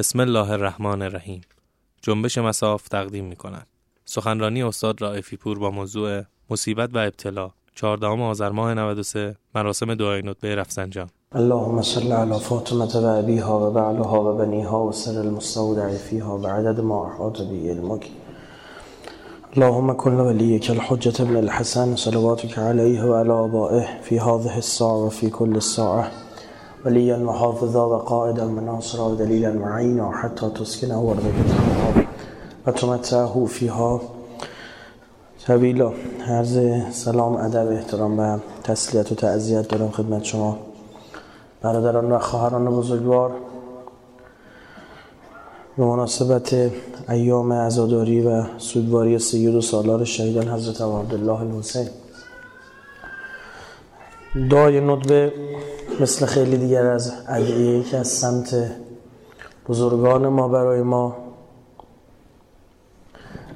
بسم الله الرحمن الرحیم. جنبش مساف تقدیم می کند. سخنرانی استاد رائفی پور با موضوع مصیبت و ابتلا 14 آذر ماه 93 مراسم دعای ندبه رفسنجان. اللهم صل على فاطمه و ابيها و بعلها و بنيها و سر المستودع فيها و عدد ما احاط به علمك اللهم كن وليك الحجة ابن الحسن صلواتك عليه وعلى آبائه في هذه الساعة وفي كل الساعة. وليا وحافظا وقائدا وناصرا ودليلا معينا حتى تسكنه أرضك وتمتعه فيها. طویلا عرض سلام ادب احترام و تسلیت و تعذیت دارم خدمت شما. برادران و خواهران بزرگوار به مناسبت ایام عزاداری و سودواری سید و سالار شهیدان حضرت عبدالله الحسین دعای ندبه مثل خیلی دیگر از ادعیه که از سمت بزرگان ما برای ما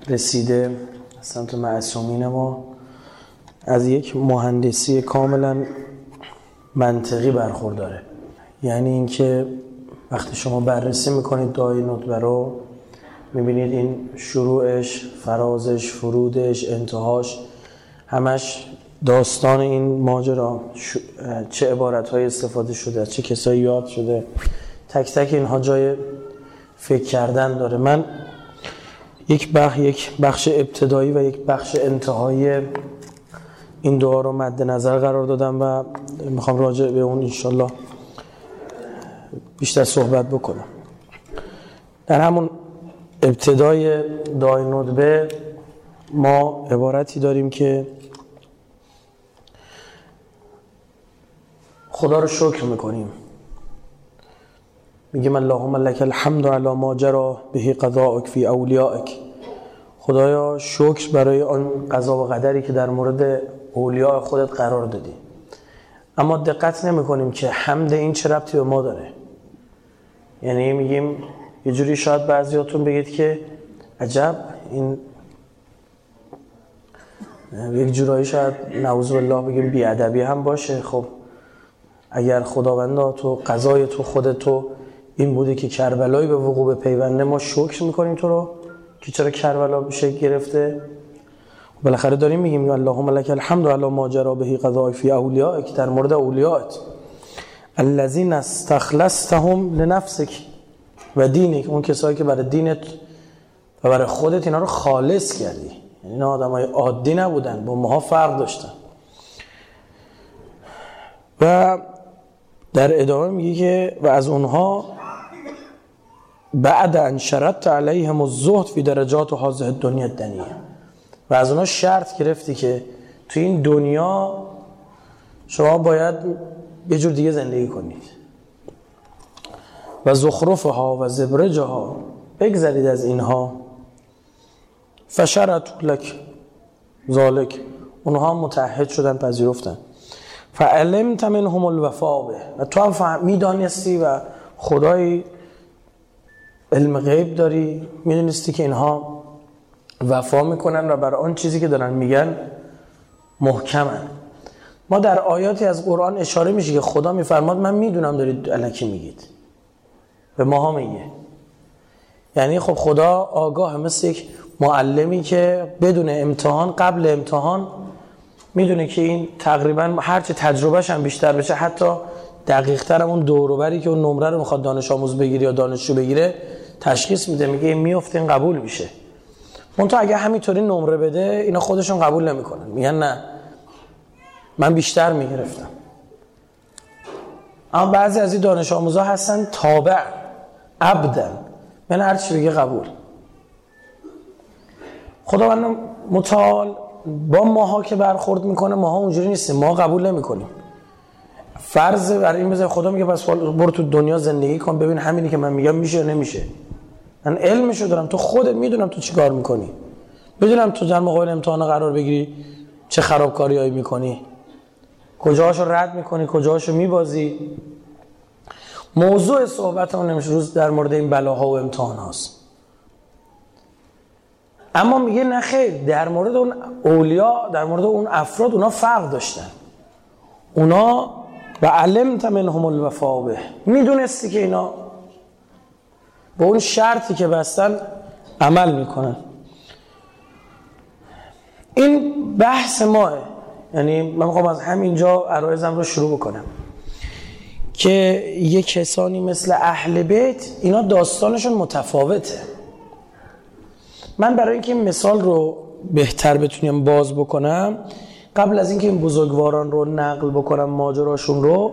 رسیده از سمت معصومین ما از یک مهندسی کاملا منطقی برخورداره. یعنی اینکه وقتی شما بررسی می‌کنید دعای ندبه رو می‌بینید این شروعش فرازش فرودش انتهاش همش داستان این ماجرا چه عبارت های استفاده شده چه کسایی یاد شده؟ تک تک اینها جای فکر کردن داره. من یک بخش یک بخش ابتدایی و یک بخش انتهایی این دعا رو مد نظر قرار دادم و می‌خوام راجع به اون انشالله بیشتر صحبت بکنم. در همون ابتدای دعای ندبه ما عبارتی داریم که خدا رو شکر می‌کنیم. میگیم اللهم لك الحمد على ما جرى به قضاءك فی اولیائك خدایا شکر برای آن قضا و قدری که در مورد اولیاء خودت قرار دادی. اما دقت نمی کنیم که حمد این چه ربطی به ما داره. یعنی میگیم یه جوری شاید بعضیاتون بگید که عجب این یک جورایی شاید نعوذ بالله بگیم بیادبی هم باشه. خب اگر خداوندا تو قضای تو خود تو این بوده که کربلایی به وقوع پیونده ما شکر می‌کنیم تو رو که چرا کربلا بشه گرفته. بالاخره داریم میگیم اللهم لك الحمد على ما جرى به قضاء فی اولیائک در مورد اولیات. الذين استخلصتهم لنفسك و دینک اون کسایی که برای دینت و برای خودت اینا رو خالص کردی. یعنی اینا آدمای عادی نبودن با ماها فرق داشتن. و در ادامه میگه که و از اونها بعد ان شرط علیهم الزهد فی درجات و حاضه دنیا دنیه و از اونها شرط گرفتی که تو این دنیا شما باید یه جور دیگه زندگی کنید. و زخرفها و زبرجها بگذرید از اینها. فشرط لک ذالک اونها متحد شدن پذیرفتن. فعلمت منهم الوفا به. و تو هم می‌دانستی و خدای علم غیب داری می‌دونستی که اینها وفا می‌کنن و برای آن چیزی که دارن میگن محکمن. ما در آیاتی از قرآن اشاره میشه که خدا میفرماد من می‌دونم دارید علکی میگید. به ماها میگه یعنی خب خدا آگاه مثل یک معلمی که بدون امتحان قبل امتحان می‌دونه که این تقریبا هرچه تجربهش هم بیشتر بشه حتی دقیق تر اون دوروبری که اون نمره رو می‌خواد دانش آموز بگیره یا دانشجو بگیره تشخیص میده میگه این میفته این قبول میشه. اون تو اگه همینطوری نمره بده اینا خودشون قبول نمی‌کنن. میگن نه. من بیشتر می‌گرفتم. اما بعضی از این دانش آموزا هستن تابع عبدن. من هر چی بگه قبول. خداوند متعال با ماها که برخورد می‌کنه ماها اونجوری نیستیم. ما قبول نمی‌کنیم. فرض برای این بذار خدا میگه پس برو تو دنیا زندگی کن ببین همینی که من میگم میشه یا نمیشه. من علمشو دارم. تو خودت می‌دونم تو چیکار می‌کنی. می‌دونم تو در مقابل امتحان قرار بگیری چه خرابکاری هایی می‌کنی. کجاهاشو رد می‌کنی کجاهاشو میبازی. موضوع صحبتمون نمیشه روز در مورد این بلاها و امتحان هاست اما میگه نه خیر. در مورد اون اولیا در مورد اون افراد اونا فرق داشتن. اونا و علمت منهم الوفا به. می‌دونستی که اینا به اون شرطی که بستن عمل می‌کنن. این بحث ماه یعنی من می‌خوام از همینجا عرایزم رو شروع بکنم. که یه کسانی مثل اهل بیت اینا داستانشون متفاوته. من برای اینکه این مثال رو بهتر بتونیم باز بکنم قبل از اینکه این بزرگواران رو نقل بکنم ماجراشون رو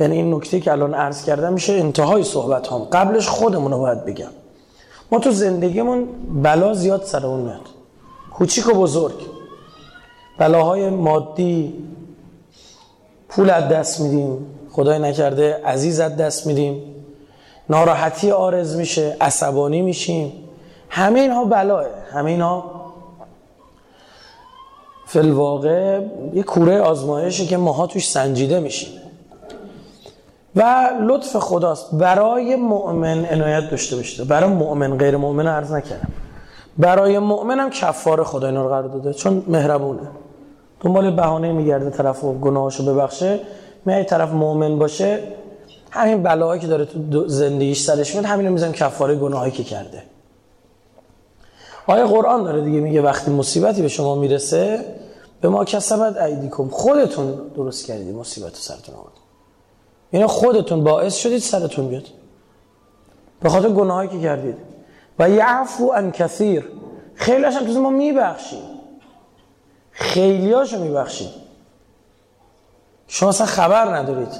یعنی این نکته که الان عرض کردم میشه انتهای صحبت هم قبلش خودمون رو باید بگم. ما تو زندگیمون بلا زیاد سرمون میاد. کوچیک و بزرگ. بلاهای مادی پول از دست میدیم. خدای نکرده عزیز از دست میدیم. ناراحتی آرز میشه. عصبانی میشیم. همه اینها بلاه همه اینها فلواقع یه کوره آزمایشه که ماها توش سنجیده میشیم. و لطف خداست برای مؤمن عنایت داشته باشه برای مؤمن غیر مؤمن عرض نکردم. برای مؤمن هم کفار خدا اینا رو قرار داده چون مهربونه. دنبال بهانه میگرده طرف و گناهاشو ببخشه. میای طرف مؤمن باشه همین بلاهایی که داره تو زندگیش سرش میاد همین رو میزن کفاره گناهایی که کرده. آیه قرآن داره دیگه میگه وقتی مصیبتی به شما می‌رسه به ما کسبت ایدیکم. خودتون درست کردید مصیبت سرتون آمد یعنی خودتون باعث شدید سرتون بیاد. به خاطر گناهایی که کردید. و یعفو ان کثیر. خیلی هم تو ما میبخشیم خیلی هاشو میبخشیم شما اصلا خبر ندارید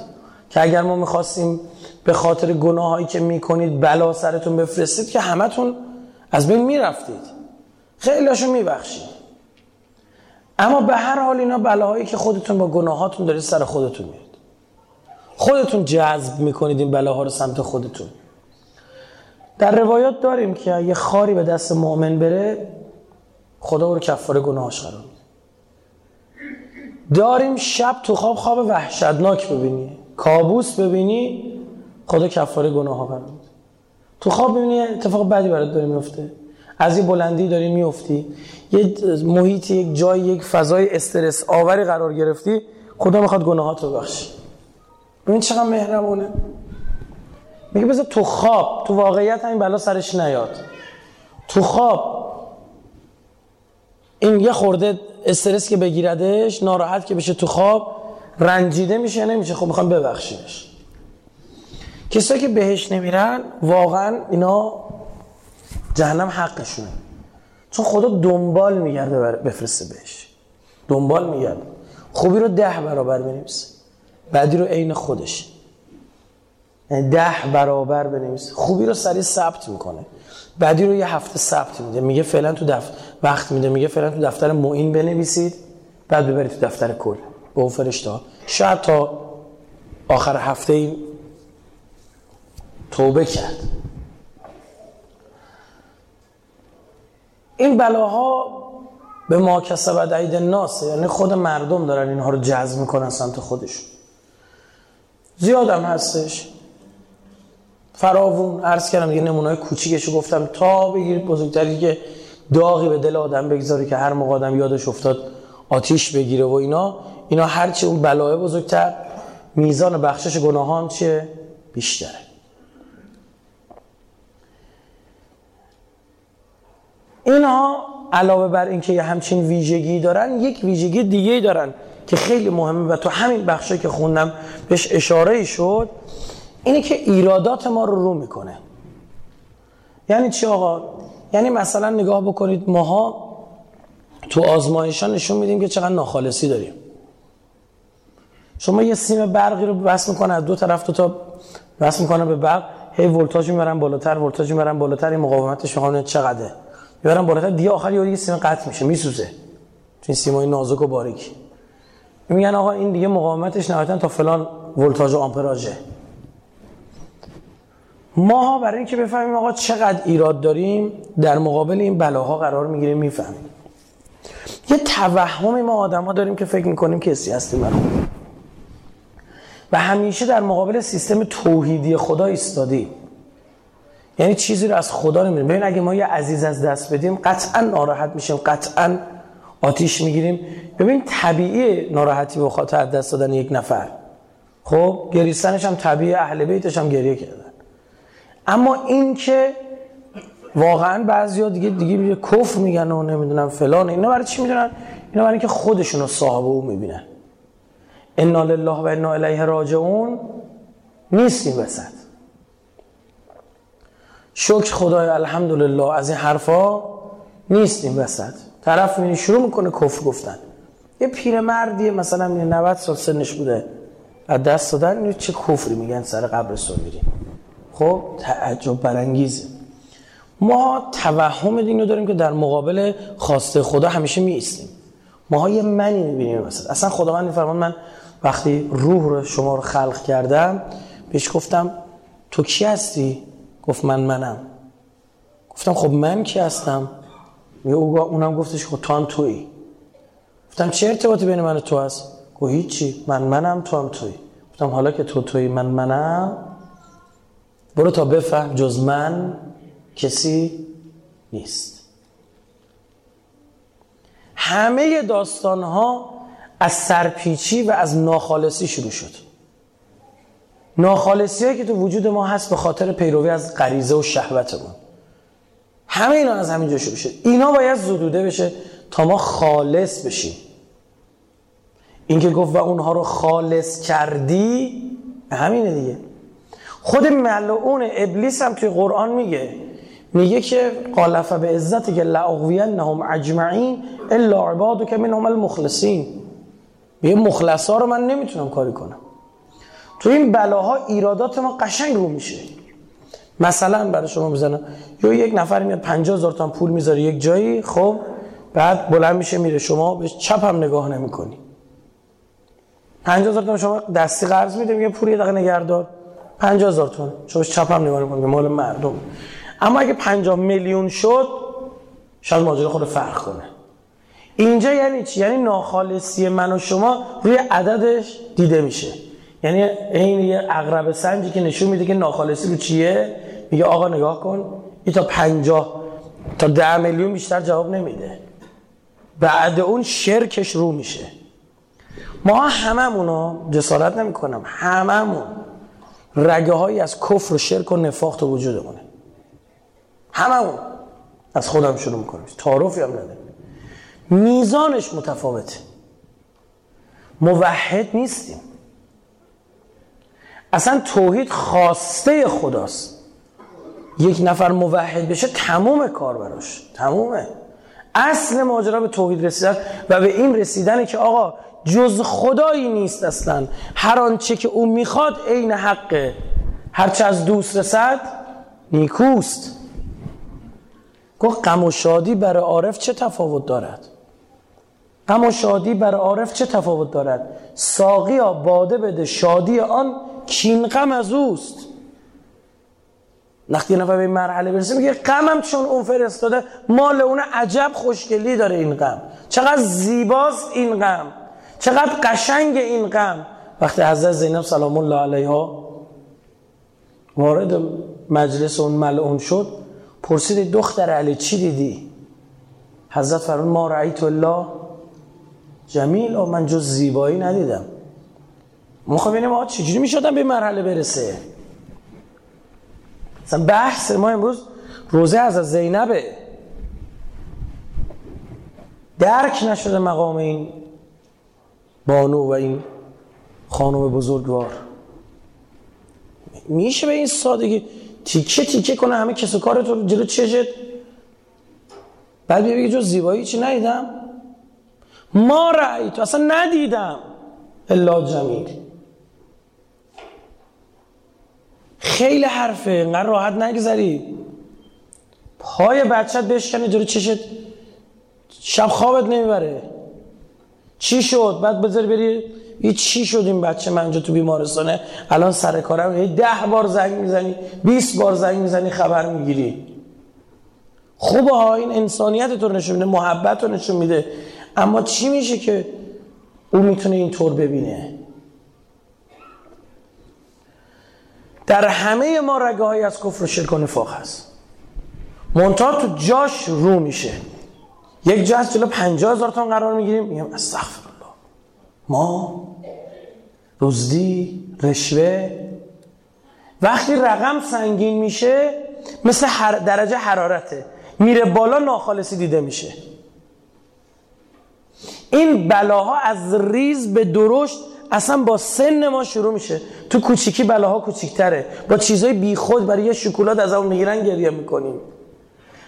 که اگر ما می‌خواستیم به خاطر گناهایی که می‌کنید بلا سرتون بفرستید که همتون از بین می‌رفتید. خیلی هاشو میبخشید اما به هر حال اینا بلاهایی که خودتون با گناهاتون دارید سر خودتون میاد. خودتون جذب می‌کنید این بلاها رو سمت خودتون. در روایات داریم که یه خاری به دست مؤمن بره خدا رو کفاره گناهاش قرار داریم شب تو خواب خواب وحشتناک ببینی. کابوس ببینی خدا کفاره گناه ها تو خواب ببینی اتفاق بدی برات داره میفته از این بلندی داری میفتی. یه محیط یک جای یک فضای استرس آوری قرار گرفتی. خدا می‌خواد گناهات رو بخشی ببین چقدر مهربونه. میگه بذار تو خواب تو واقعیت همین بلا سرش نیاد. تو خواب. این یه خورده استرس که بگیردش ناراحت که بشه تو خواب رنجیده میشه نمیشه. خب می‌خوام ببخشیش کسایی که بهش نمیرن واقعا اینا جهنم حقشونه. چون خدا دنبال میگرده بفرسته بهش. دنبال میگرده. خوبی رو ده برابر بنویسه بعدی رو عین خودش. یعنی ده برابر بنویسه خوبی رو سریع ثبت می‌کنه. بعدی رو یه هفته ثبت میده. میگه فعلا تو دفتر وقت میده. میگه فعلا تو دفتر معین بنویسید. بعد ببرید تو دفتر کل. به اون فرشته شاید تا آخر هفته این توبه کرد. این بلاها به ما کسبت عید ناسه یعنی خود مردم دارن اینها رو جذب می‌کنن سمت خودشون زیادم هستش. فراوون عرض کردم یه نمونای کوچیکشو گفتم تا بگیرید بزرگتری که داغی به دل آدم بگذاری که هر موقع آدم یادش افتاد آتیش بگیره و اینا. اینا هرچی اون بلای بزرگتر میزان بخشش گناهان چیه؟ بیشتره. اینها علاوه بر اینکه یه همچین ویژگی دارن یک ویژگی دیگه دارن که خیلی مهمه و تو همین بخشی که خوندم بهش اشاره شد اینه که ایرادات ما رو رو می‌کنه. یعنی چی آقا؟ یعنی مثلا نگاه بکنید ماها تو آزمایشا نشون میدیم که چقدر ناخالصی داریم. شما یه سیم برقی رو بس می‌کنه از دو طرف تو تا بس می‌کنه به برق هی ولتاژ می‌برن بالاتر ولتاژ می‌برن بالاتر این مقاومتش چقدره. می‌برن بالاتر. دیگه آخر یه سیم قطع میشه میسوزه. این سیمای نازک و باریک. میگن آقا این دیگه مقاومتش نهایتا تا فلان ولتاژ و آمپراژه. ماها برای اینکه بفهمیم آقا چقدر ایراد داریم در مقابل این بلاها قرار می‌گیریم می‌فهمیم. یه توهمی ما آدم ها داریم که فکر می‌کنیم کسی هستیم برای و همیشه در مقابل سیستم توحیدی خدا ایستادیم. یعنی چیزی رو از خدا نمیدیم ببین اگه ما یه عزیز از دست بدیم قطعا ناراحت میشیم قطعا آتیش می‌گیریم. ببین طبیعی ناراحتی به خاطر دست دادن یک نفر. خب گریستنش هم طبیعی اهل بیتش هم گریه کردن. اما این که واقعا بعضیا دیگه دیگه میگه کفر میگن و نمی‌دونم فلان اینا برای چی می‌دونن؟ اینا برای اینکه خودشون رو صاحب او می‌بینن. انا لله و انا الیه راجعون نیستیم وسط. شکر خدای الحمدلله از این حرفا نیستیم وسط. طرف می‌بینی شروع می‌کنه کفر گفتن. یه پیرمردیه مثلا 90 سال سنش بوده. از دست دادن چه کفری میگن سر قبرستون میریم. خب تعجب برانگیزه. ما توهم دینو داریم که در مقابل خواسته خدا همیشه میستیم ما یه منی می‌بینیم مثلا. اصلا خدا من میفرمان من وقتی روح رو شما رو خلق کردم بهش گفتم تو کی هستی؟ گفت من منم. گفتم خب من کی هستم؟ اونم گفتش خب تو هم تویی. گفتم چه ارتباطی بین من و تو هست؟ گفت هیچی. من منم تو هم تویی. گفتم حالا که تو تویی من منم. برو تا بفهم جز من کسی نیست. همه داستان ها از سرپیچی و از ناخالصی شروع شد. ناخالصی که تو وجود ما هست به خاطر پیروی از غریزه و شهوتمون. همه اینا از همینجا شروع شد اینا باید زدوده بشه تا ما خالص بشیم. این که گفت و اونها رو خالص کردی همینه دیگه. خود ملعون ابلیس هم توی قرآن میگه میگه که قالفه به عزتی که نهم اجمعین الا عبادو که منهم المخلصین. میگه مخلصا رو من نمی‌تونم کاری کنم. تو این بلاها ایرادات ما قشنگ رو میشه. مثلا برای شما بزنم. یا یک نفر میاد 50 هزار تا پول می‌ذاره یک جایی خب بعد بلند میشه میره. شما به چپ هم نگاه نمی‌کنی. 50 هزار تا شما دستی قرض میده میگه پول یه دقیقه نگهدار. 50 هزار تومن شما چپ هم نگاه نمی‌کنی مال مردم. اما اگه 50 میلیون شد شاید ماجرا خود فرق کنه. اینجا یعنی چی؟ یعنی ناخالصی من و شما روی عددش دیده میشه. یعنی این یه اقرب سنجی که نشون میده که ناخالصی رو چیه؟ میگه آقا نگاه کن این تا 50 تا 10 میلیون بیشتر جواب نمیده. بعد اون شرکش رو میشه. ما هممونو جسارت نمی کنم هممون رگه هایی از کفر و شرک و نفاق تو وجودمونه. هممون از خودم شروع می‌کنیم تعارفی هم نداره میزانش متفاوته. موحد نیستیم. اصلا توحید خواسته خداست. یک نفر موحد بشه تموم کار براش. تمومه. اصل ماجرا به توحید رسیدن و به این رسیدنه که آقا جز خدایی نیست اصلا. هر آنچه که او می‌خواد عین حقه. هرچه از دوست رسد نیکوست. گفت غم و شادی برای عارف چه تفاوت دارد؟ غم و شادی برای عارف چه تفاوت دارد؟ ساقی باده بده شادی آن کین غم از اوست. وقتی نفر به این مرحله برسه میگه غمم چون اون فرستاده مال اون عجب خوشگلی داره این غم. چقدر زیباست این غم. چقدر قشنگ این غم. وقتی حضرت زینب سلام الله علیها وارد مجلس اون ملعون شد پرسید دختر علی چی دیدی؟ حضرت فرمود ما رأیت الله جمیل و من جز زیبایی ندیدم. خب ببینیم آقا چجوری می‌شدم به مرحله برسه؟ مثلا بحث ما امروز روزه از زینبه. درک نشده مقام این بانو و این خانم بزرگوار. میشه به این سادگی تیکه تیکه کنه همه کس و کار تو جلو چشت؟ بعد بگه جز زیبایی چی ندیدم؟ ما رأی تو اصلا ندیدم. الا جمیل. خیلی حرفه اینقدر راحت نگذری. پای بچت بشکنه جلو چشت. شب خوابت نمی‌بره. چی شد؟ بعد بذاری بری. یه چی شد این بچه من تو بیمارستانه؟ الان سر کارم. یه ده بار زنگ می‌زنی 20 بار زنگ می‌زنی خبر می‌گیری. خوبه ها این انسانیت تو نشون میده محبت رو نشون میده. اما چی میشه که او می‌تونه اینطور ببینه؟ در همه ما رگه های از کفر و شرک و نفاق هست. منتها تو جاش رو میشه. یک جا از جلو پنجاه هزار تان قرار می‌گیریم. میگم استغفر الله ما رزدی رشوه. وقتی رقم سنگین میشه مثل درجه حرارته. میره بالا ناخالصی دیده میشه. این بلاها از ریز به درشت اصلا با سن ما شروع میشه. تو کوچیکی بلاها کوچیکتره. با چیزای بیخود برای یه شکلات از اون می‌گیرن گریه می‌کنیم.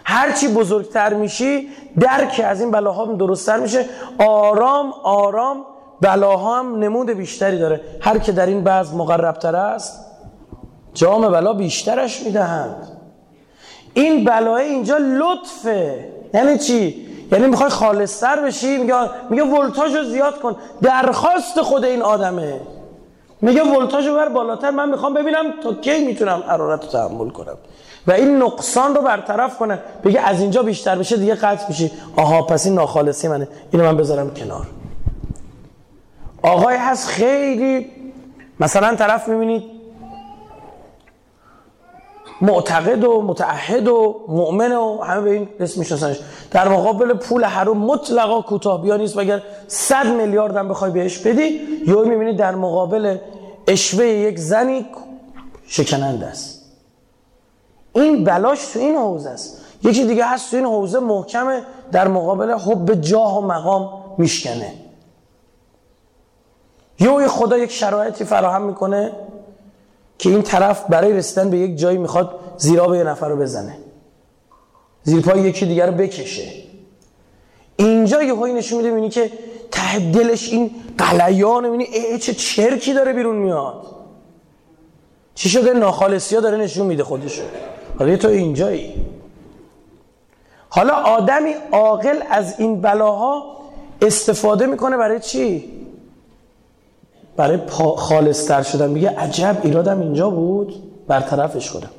هرچی بزرگتر میشی درک از این بلاها درستتر میشه. آرام آرام بلاها هم نمود بیشتری داره. هر که در این بعض مقربتر است جام بلا بیشترش می‌دهند. این بلای اینجا لطفه. یعنی چی؟ یعنی می‌خوای خالصتر بشی میگه میگه ولتاژ رو زیاد کن. درخواست خود این آدمه. میگه ولتاژ رو بر بالاتر من می‌خوام ببینم تا کی می‌تونم حرارت رو تحمل کنم. و این نقصان رو برطرف کنه. بگه از اینجا بیشتر بشه دیگه قطع میشی. آها پس این ناخالصی منه. اینو من بذارم کنار. آقای هست خیلی مثلا طرف می‌بینید معتقد و متعهد و مؤمن و همه به این اسم میشناسنش. در مقابل پول حروم مطلقا کوتاه بیا نیست. اگر 100 میلیارد هم بخوای بهش بدی یا می‌بینی در مقابل اشوه یک زنی شکننده است. این بلاش تو این حوزه است. یکی دیگه هست تو این حوزه محکمه در مقابل حب جاه و مقام میشکنه. یا خدا یک شرایطی فراهم می‌کنه. که این طرف برای رسیدن به یک جایی می‌خواد زیرا به یه نفر رو بزنه. زیر پای یکی دیگر رو بکشه. اینجا یه هایی نشون میده که ته دلش این قلیان می‌بینی چه چرکی داره بیرون میاد. چی شده؟ ناخالصی ها داره نشون میده خودشو. حالا تو اینجایی. حالا آدمی عاقل از این بلاها استفاده می‌کنه برای چی؟ برای خالصتر شدن. میگه عجب ایرادم اینجا بود. برطرفش کنم.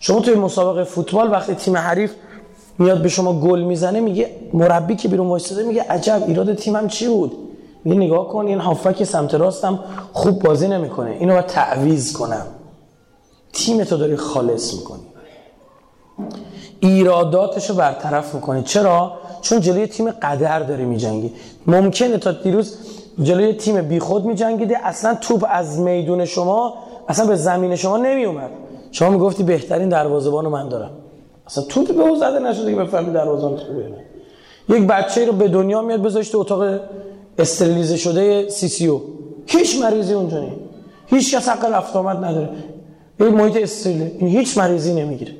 شما توی مسابقه فوتبال وقتی تیم حریف میاد به شما گل می‌زنه میگه مربی که بیرون وایساده میگه عجب ایراد تیمم چی بود؟ میگه نگاه کن این هافک سمت راستم خوب بازی نمی‌کنه. اینو باید تعویض کنم. تیم تو داری خالص می‌کنی. ایراداتش رو برطرف می‌کنی. چرا؟ چون جلوی تیم قدر داری میجنگی. ممکنه تا دیروز جلوی تیم بیخود می جنگیده اصلا توپ از میدون شما اصلا به زمین شما نمی اومد شما می‌گفتی بهترین دروازه‌بان من دارم. اصلا توپ به او زده نشده که بفهمی دروازه‌بان خوبه یک بچه رو به دنیا میاد بذارش تو اتاق استرلیزه شده سی سی او هیچ مریضی اونجا نیست. هیچ کس حق رفت آمد نداره. یک محیط استریله هیچ مریضی نمی‌گیره.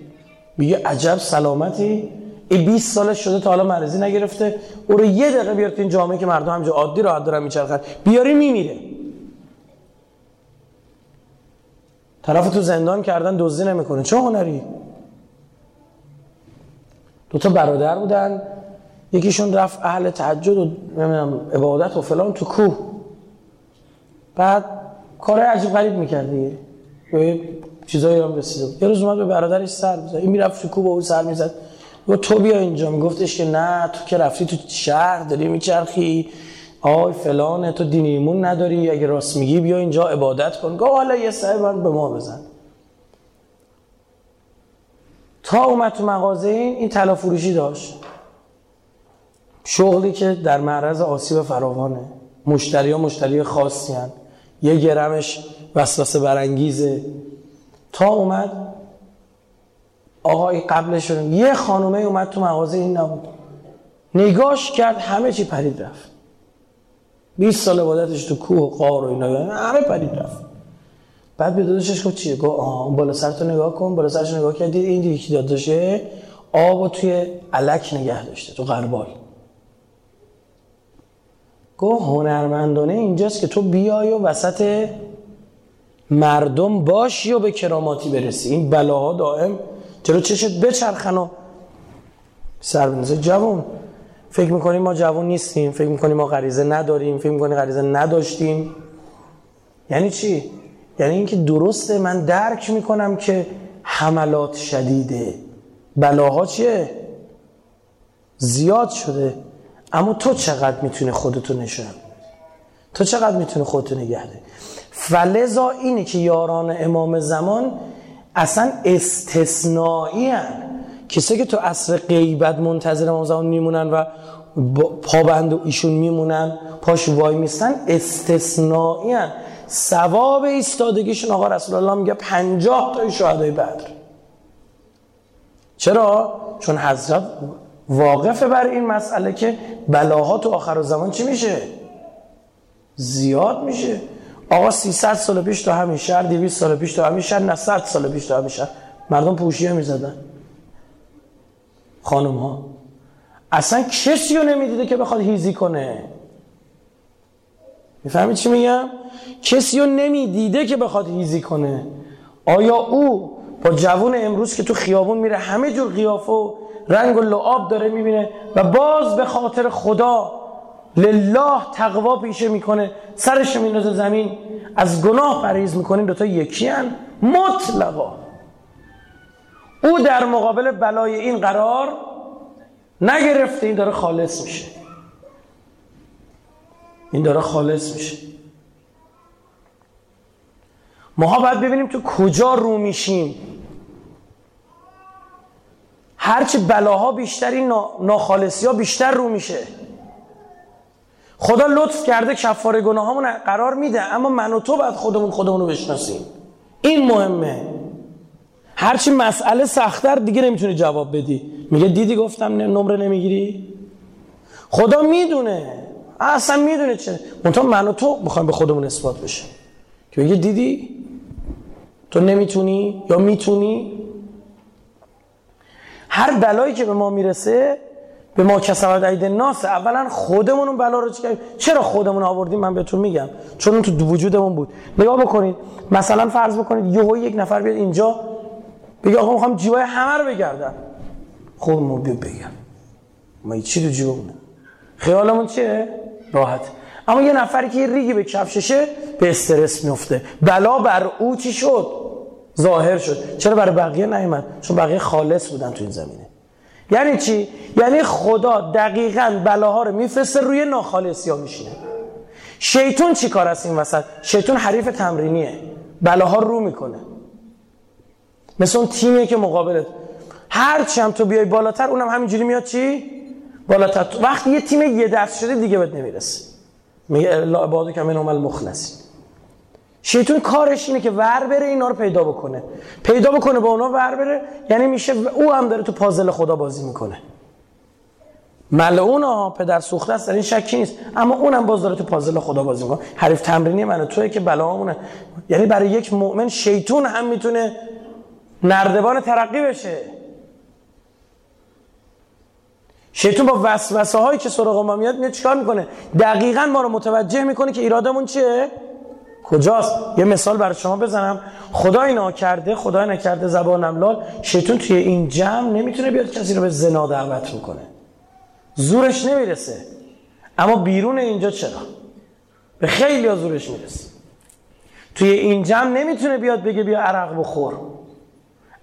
میگه عجب سلامتی. این 20 سالش شده تا حالا مریضی نگرفته. او رو یه دقیقه بیار این جامعه که مردم همجا عادی راحت دارن میچرخن. بیاری میمیره. طرف تو زندان کردن دزدی نمی‌کنه. چه هنری؟ دو تا برادر بودن. یکیشون رفت اهل تهجد و نمی‌دونم عبادت و فلان تو کوه. بعد کار عجیب غریب می‌کرد دیگه. چیزایی هم رسیده یه روز اومد به برادرش سر بزد این می‌رفت تو کوه با او سر می‌زد. و تو بیا اینجا. میگفتش که نه تو که رفتی تو شهر داری میچرخی. آی فلانه تو دین ایمون نداری. اگه راست میگی بیا اینجا عبادت کن. گفت حالا یه سعی به ما بزن. تا اومد تو مغازه این این طلا فروشی داشت. شغلی که در معرض آسیب فراوانه. مشتری ها مشتری خاصی هن. یه گرمش وسوسه برانگیزه. تا اومد آقای قبلش شدیم یه خانومه اومد تو مغازه این نبود. نگاش کرد همه چی پرید رفت. 20 سال عبادتش تو کوه و قار و اینا. همه پرید رفت. بعد به داداشش گفت چیه؟ گفت آه بالا سرتو نگاه کن. بالا سرش نگاه کرد. دید این دیگه داداشه آب توی علک نگه داشته تو قربال گفت هنرمندانه اینجاست که تو بیای و وسط مردم باشی و به کراماتی برسی. این بلاها دائم چرا چشت بچرخن و سر بنزه جوان فکر می‌کنیم ما جوان نیستیم. فکر می‌کنیم ما غریزه نداریم. فکر می‌کنیم غریزه نداشتیم. یعنی چی؟ یعنی اینکه درسته من درک می‌کنم که حملات شدیده. بلاها چیه؟ زیاد شده. اما تو چقدر می‌تونه خودتو نشون تو چقدر می‌تونه خودتو نگهده فلزا اینه که یاران امام زمان اصلا استثنایی. کسی که تو عصر غیبت منتظر امام زمان میمونن و پابند ایشون میمونن پاش وای میستن استثنایی. ثواب ایستادگیشون آقا رسول الله میگه پنجاه تا شهدای بدر چرا؟ چون حضرت واقفه بر این مسئله که بلاها تو آخر زمان چی میشه؟ زیاد میشه آقا 300 سال پیش تو همین شهر 200 سال پیش تو همین شهر نه 100 سال پیش تو همین شهر. مردم پوشیه می‌زدن. خانم ها اصلا کسی رو نمی‌دیده که بخواد هیزی کنه. می‌فهمید چی میگم؟ کسی رو نمی‌دیده که بخواد هیزی کنه. آیا او با جوون امروز که تو خیابون میره همه جور قیافه و رنگ و لعاب داره می‌بینه و باز به خاطر خدا لله تقوا پیشه می‌کنه سرش میندازه زمین از گناه پریز می‌کنه دوتا یکی هن. مطلقا. او در مقابل بلای این قرار نگرفته این داره خالص میشه. این داره خالص میشه. ماها باید ببینیم تو کجا رو میشیم. هرچی بلاها بیشتری ناخالصی ها بیشتر رو میشه. خدا لطف کرده کفاره گناهامون قرار میده اما من و تو باید خودمون خودمون رو بشناسیم. این مهمه. هرچی مسئله سختتر دیگه نمی‌تونی جواب بدی. میگه دیدی گفتم نمره نمی‌گیری؟ خدا می‌دونه. اصلا می‌دونه چه. منتها من و تو می‌خوایم به خودمون اثبات بشه که بگه دیدی؟ تو نمی‌تونی یا می‌تونی؟ هر بلایی که به ما می‌رسه به ما کسبت عید ناس اولا خودمون اون بلا رو چیکار چرا خودمون آوردیم؟ من بهتون میگم. چون اون تو وجودمون بود. نگاه بکنید. مثلا فرض بکنید یهو یک نفر بیاد اینجا بگه آقا می‌خوام جیبای همه رو بگردم. ما بیا بگم. ما چی تو جیبمونه خیالمون چیه؟ راحت. اما یه نفری که یه ریگی به کفششه به استرس میفته بلا بر او چی شد؟ ظاهر شد. چرا برای بقیه نیومد؟ چون بقیه خالص بودن تو این زمینه یعنی چی؟ یعنی خدا دقیقا بلاها رو میفرسته روی ناخالصی ها میشینه. شیطون چی کار است این وسط؟ شیطون حریف تمرینیه. بلاها رو می‌کنه. مثل اون تیمیه که مقابلت. هر هم تو بیای بالاتر اونم همینجوری میاد چی؟ بالاتر. وقتی یه تیم یه دست شده دیگه بهت نمی‌رسه. میگه لا عبادو که من المخلصی شیطون کارش اینه که ور بره اینا رو پیدا بکنه. پیدا بکنه با اونا ور بره یعنی میشه او هم داره تو پازل خدا بازی می‌کنه. ملعون ها پدر سوخته است در این شکی نیست. اما اونم باز داره تو پازل خدا بازی می‌کنه. حریف تمرینی منه توی که بلاهامونه یعنی برای یک مؤمن شیطون هم می‌تونه نردبان ترقی بشه. شیطون با وسوسه هایی که سراغ ما میاد میاد چیکار می‌کنه؟ دقیقا ما رو متوجه می‌کنه که ایرادمون چیه؟ کجاست؟ یه مثال برای شما بزنم. خدای ناکرده خدای نکرده زبانم لال شیطون توی این جمع نمی‌تونه بیاد کسی رو به زنا دعوت می‌کنه زورش نمی‌رسه. اما بیرون اینجا چرا؟ به خیلی ها زورش می‌رسه. توی این جمع نمی‌تونه بیاد بگه بیا عرق بخور.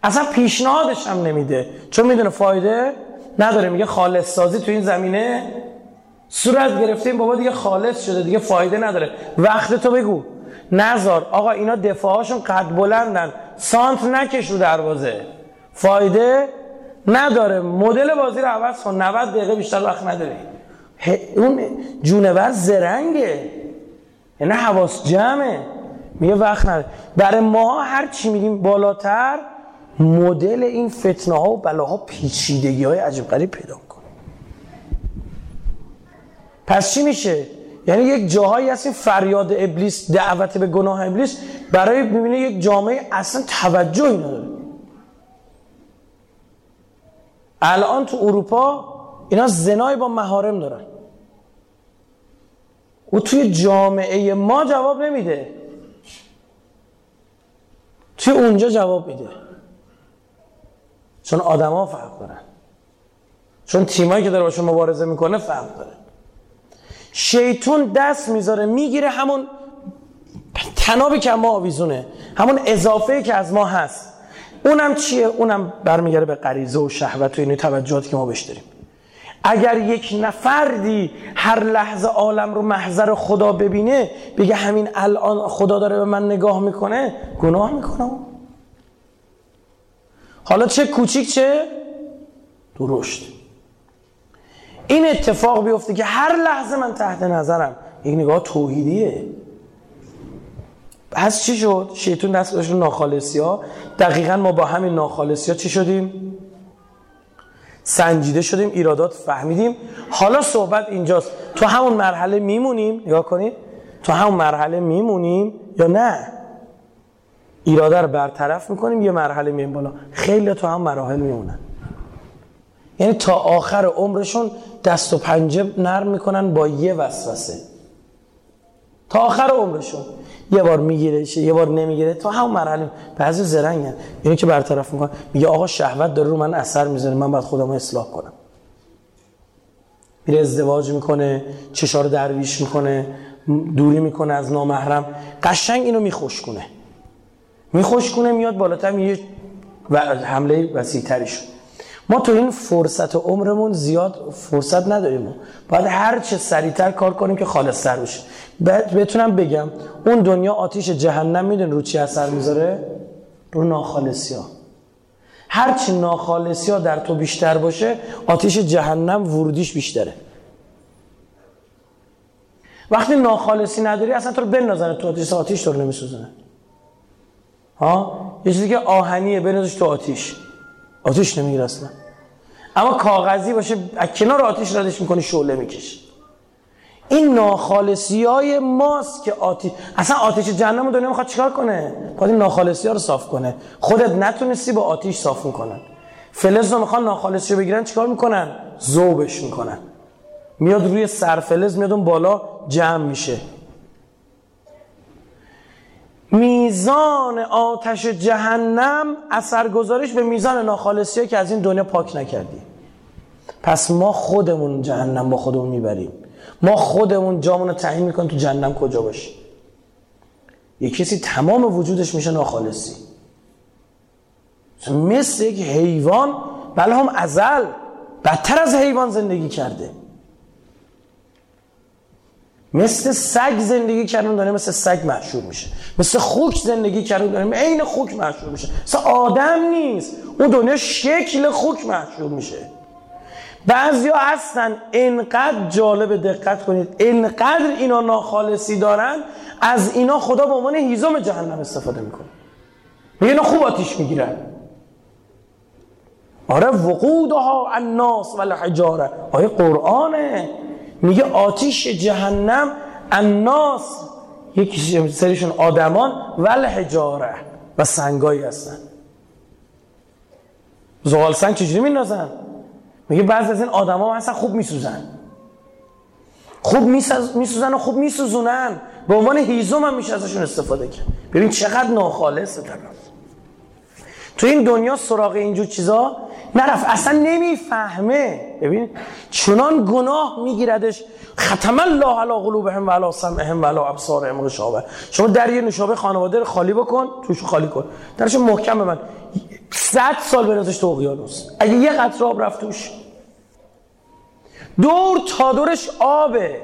اصلا پیشنهادش هم نمیده. چون می‌دونه فایده نداره. میگه خالص سازی تو این زمینه صورت گرفته. این بابا دیگه خالص شده. دیگه فایده نداره. وقت تو بگو. نزار. آقا اینا دفاعشون قد بلندن. سانت نکش رو دروازه. فایده نداره. مدل بازی رو عوض کن. 90 دقیقه بیشتر وقت نداری. اون جونور زرنگه. یعنی حواس جمعه. میگه وقت نداره. برای ما هر چی میریم بالاتر مدل این فتنه ها و بلاها پیچیدگی های عجیب غریب پیدا کن پس چی میشه؟ یعنی یک جاهایی هست این فریاد ابلیس دعوت به گناه ابلیس برای ببینه یک جامعه اصلا توجهی نداره. الان تو اروپا اینا زنای با مهارم دارن. او توی جامعه ما جواب نمیده. توی اونجا جواب میده. چون آدما فرق دارن. چون تیمایی که داره باشون مبارزه می‌کنه فرق داره. شیطون دست می‌ذاره می‌گیره همون تنابی که ما آویزونه همون اضافه که از ما هست. اونم چیه؟ اونم برمیگره به غریزه و شهوت و این توجهاتی که ما بهش اگر یک نفردی هر لحظه عالم رو محضر خدا ببینه بگه همین الان خدا داره به من نگاه می‌کنه گناه می‌کنه حالا چه کوچیک چه درشت. این اتفاق بیفته که هر لحظه من تحت نظرم. یک نگاه توحیدیه. پس چی شد؟ شیطون دست گذاشت ناخالصی ها دقیقا ما با همین ناخالصی ها چی شدیم؟ سنجیده شدیم ایرادات فهمیدیم. حالا صحبت اینجاست. تو همون مرحله میمونیم؟ نگاه کنید. تو همون مرحله میمونیم یا نه؟ ایراده رو برطرف می‌کنیم یه مرحله مییم بالا. خیلی تو هم مراحل میمونن. یعنی تا آخر عمرشون دست و پنجه نرم می‌کنن با یه وسوسه. تا آخر عمرشون. یه بار می‌گیره یه بار نمی‌گیره. تا همون مرحله. بعضی زرنگن. یعنی که برطرف می‌کنن. میگه آقا شهوت داره رو من اثر می‌ذاره. من باید خودم اصلاح کنم. میره ازدواج می‌کنه چشار درویش می‌کنه دوری می‌کنه از نامحرم. قشنگ اینو میخوش کنه میخوش کنه میاد بالاتر یه حمله وسیع تری شد. ما تو این فرصت عمرمون زیاد فرصت نداریم. باید هر چه سریعتر کار کنیم که خالص تر بشه بتونم بگم اون دنیا آتیش جهنم میدون رو چی اثر می‌ذاره؟ رو ناخالصی ها هرچی ناخالصی ها در تو بیشتر باشه آتیش جهنم ورودیش بیشتره. وقتی ناخالصی نداری اصلا تو رو بنازنه تو آتیش آتیش تو رو نمیسوزنه ها؟ یه چیزی که آهنیه بنازش تو آتیش. آتیش نمی‌گیره اصلا. اما کاغذی باشه از کنار آتیش ردش می‌کنی شعله می‌کشه این ناخالصی های ماست که آتیش اصلا آتیش جهنم دنیا می‌خواد چیکار کنه؟ باید این ناخالصی ها رو صاف کنه. خودت نتونستی با آتیش صاف می‌کنن. فلز رو می‌خوان ناخالصی رو بگیرن چیکار می‌کنن؟ زوبش می‌کنن. میاد روی سرفلز میاد اون بالا جمع میشه. میزان آتش جهنم اثرگذاریش به میزان ناخالصی که از این دنیا پاک نکردیم پس ما خودمون جهنم با خودمون می‌بریم. ما خودمون جامون رو تعیین می‌کنیم تو جهنم کجا باشیم. یه کسی تمام وجودش میشه ناخالصی. مثل یک حیوان بله هم ازل. بدتر از حیوان زندگی کرده. مثل سگ زندگی کردن داره مثل سگ محشور میشه. مثل خوک زندگی کردن داره عین خوک محشور میشه. مثل آدم نیست اون دنیا شکل خوک محشور میشه. بعضی ها هستن انقدر جالب دقت کنید انقدر اینا ناخالصی دارن از اینا خدا به عنوان هیزم جهنم استفاده می‌کنه. میگه اینا خوب آتیش می‌گیرن. آره وقودها الناس و الحجاره آیه قرآنه. میگه آتیش جهنم الناس. یک سریشون آدمان و الحجاره و سنگایی هستن. زغال سنگ چجوری میندازن؟ میگه بعضی از این آدما اصلا خوب میسوزن. خوب میسوزن و خوب میسوزونن. به عنوان هیزم هم میشه ازشون استفاده کرد. ببین چقدر ناخالصه طرف. تو این دنیا سراغ اینجور چیزا نرفت اصلا نمی‌فهمه. ببین چنان گناه میگیردش. ختم الله علی قلوبهم و علی سمعهم و علی ابصارهم غشاوه. شما در یه نشابه خانواده رو خالی بکن توش خالی کن. درش محکم من صد سال بنازش تو اقیانوس. اگه یه قطره آب رفت توش. دور تا دورش آبه.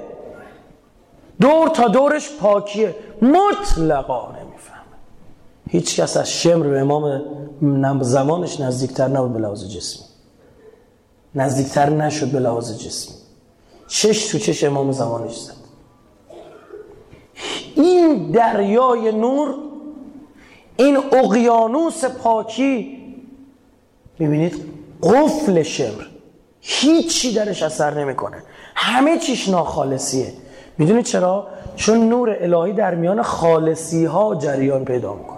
دور تا دورش پاکیه. مطلقا نمی‌فهمه هیچ کس از شمر به امام زمانش نزدیکتر نبود به لحاظ جسمی نزدیکتر نشد به لحاظ جسمی چش تو چش امام زمانش زد. این دریای نور این اقیانوس پاکی می‌بینید؟ قفل شمر. هیچی درش اثر نمی‌کنه. همه چیش ناخالصیه. می‌دونید چرا؟ چون نور الهی در میان خالصی ها جریان پیدا می‌کنه.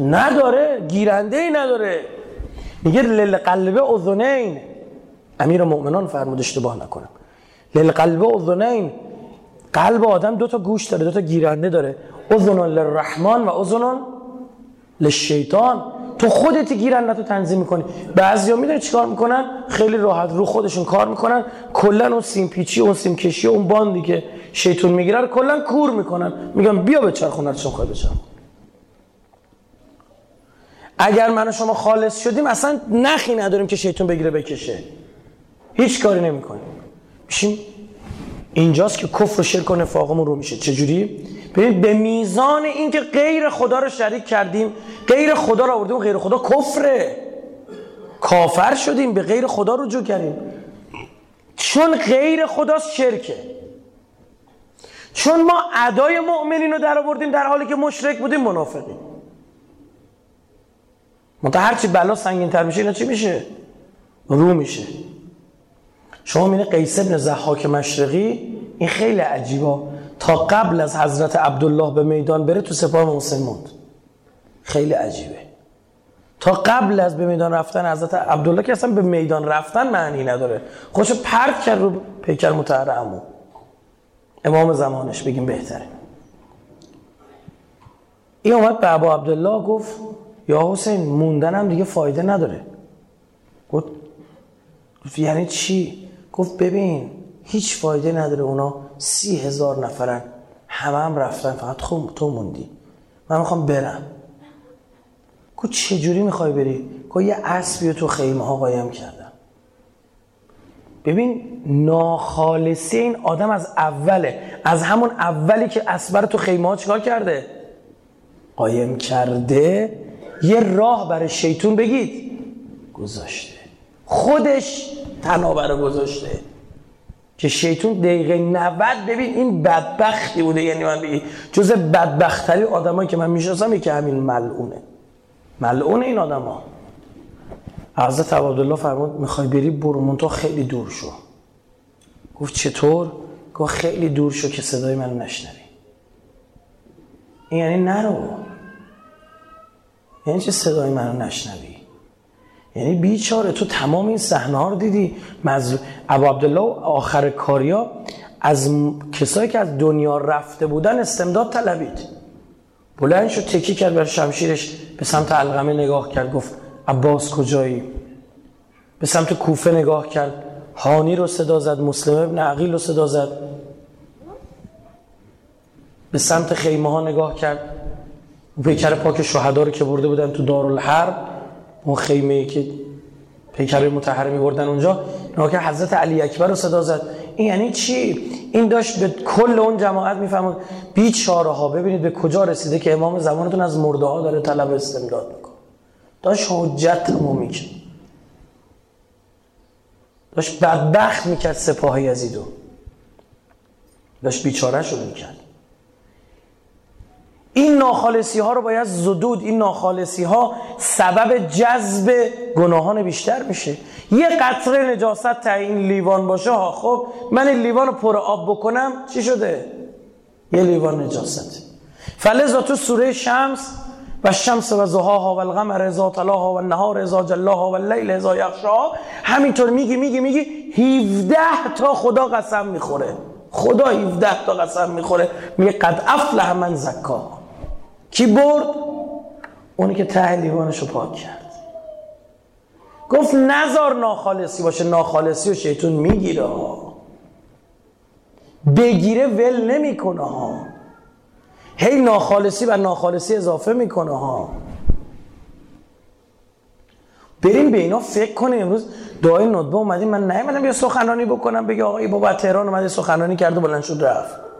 نداره گیرنده ای نداره. میگه للقلب اذنین. امیر مؤمنان فرمود اشتباه نکنم. للقلب اذنین. قلب آدم دو تا گوش داره دو تا گیرنده داره. اذن للرحمن و اذن للشیطان. تو خودت گیرنده تو تنظیم می‌کنی. بعضیا می‌دونی چیکار می‌کنن؟ خیلی راحت رو خودشون کار می‌کنن. کلا اون سیم پیچی اون سیم کشی اون باندی که شیطون می‌گیره رو کلا کور می‌کنن. میگن بیا به چرخونه چون بچرخون اگر من و شما خالص شدیم اصلا نخی نداریم که شیطون بگیره بکشه. هیچ کاری نمی‌کنیم. میشیم اینجاست که کفر و شرک و نفاقمون رو میشه. چجوری؟ ببینید به میزان اینکه غیر خدا رو شریک کردیم غیر خدا رو آوردیم غیر خدا کفره. کافر شدیم به غیر خدا رجوع کردیم. چون غیر خدا شرکه. چون ما ادای مؤمنین رو در آوردیم در حالی که مشرک بودیم منافقیم. منتها هرچی بلا سنگین تر میشه اینا چی میشه؟ رو میشه. شما می‌بینی قیس ابن زحاک مشرقی این خیلی عجیبه. تا قبل از حضرت عبدالله به میدان بره تو سپاه مسلم موند. خیلی عجیبه. تا قبل از به میدان رفتن حضرت عبدالله که اصلا به میدان رفتن معنی نداره. خودشو پرت کرد رو پیکر متحرمو امام زمانش بگیم بهتره. این اومد به ابا عبدالله گفت یا حسین موندنم دیگه فایده نداره گفت یعنی چی؟ گفت ببین هیچ فایده نداره اونا سی هزار نفرن همه هم رفتن فقط خود تو موندی من می‌خوام برم گفت چجوری می‌خوای بری؟ گفت یه اسبی تو خیمه ها قایم کردم ببین ناخالصی این آدم از اوله از همون اولی که اسبر تو خیمه ها چیکار کرده؟ قایم کرده یه راه برای شیطون بگید. گذاشته. خودش تنابره گذاشته. که شیطون دقیقه 90 ببین این بدبختی بوده. یعنی من بگی جز بدبختری آدمایی که من می‌شناسم که همین ملعونه. ملعون این آدما. حضرت عبدالله فرمود می‌خوای بری برو تو خیلی دور شو. گفت چطور؟ گفت خیلی دور شو که صدای منو نشنوی. این یعنی نرو. یعنی چه صدای منو نشنوی؟ یعنی بیچاره تو تمام این صحنه ها رو دیدی؟ مز... ابو عبدالله آخر کاریا از کسایی که از دنیا رفته بودن استمداد طلبید. بلند شد تکی کرد بر شمشیرش به سمت القمه نگاه کرد گفت عباس کجایی؟ به سمت کوفه نگاه کرد. هانی رو صدا زد مسلم ابن عقیل رو صدا زد. به سمت خیمه ها نگاه کرد. پیکر پاک شهدا رو که برده بودن تو دارالحرب اون خیمه که پیکر متحرمی بردن اونجا ناکر حضرت علی اکبر رو صدا زد. این یعنی چی؟ این داشت به کل اون جماعت می‌فهمد بیچاره ها ببینید به کجا رسیده که امام زمانتون از مرده ها داره طلب استمداد می‌کنه. داشت حجت تموم می‌کرد. داشت بدبخت می‌کرد سپاه یزیدو داشت بیچاره شد می‌کرد. این ناخالصی ها رو باید زدود. این ناخالصی ها سبب جذب گناهان بیشتر میشه. یه قطره نجاست تا این لیوان باشه ها خب من این لیوان رو پر آب بکنم چی شده؟ یه لیوان نجاست. فلزا تو سوره شمس و شمس و زهاها و القمر ازا طلاها و النهار ازا جلاها و اللیل ازا یخشاها همینطور میگی میگی میگی 17 تا خدا قسم می‌خوره. خدا 17 تا قسم می‌خوره. میگه قد افلح من زکا کی برد؟ اونی که ته لیوانش رو پاک کرد. گفت نزار ناخالصی باشه ناخالصی و شیطون می‌گیره بگیره ول نمی‌کنه ها. هی ناخالصی و ناخالصی اضافه می‌کنه ها. بریم به اینا فکر کنیم. امروز دعای ندبه اومدیم. من نیومدم یه سخنرانی بکنم بگه آقا بابا تهران اومده سخنرانی کرده بلند شد رفت.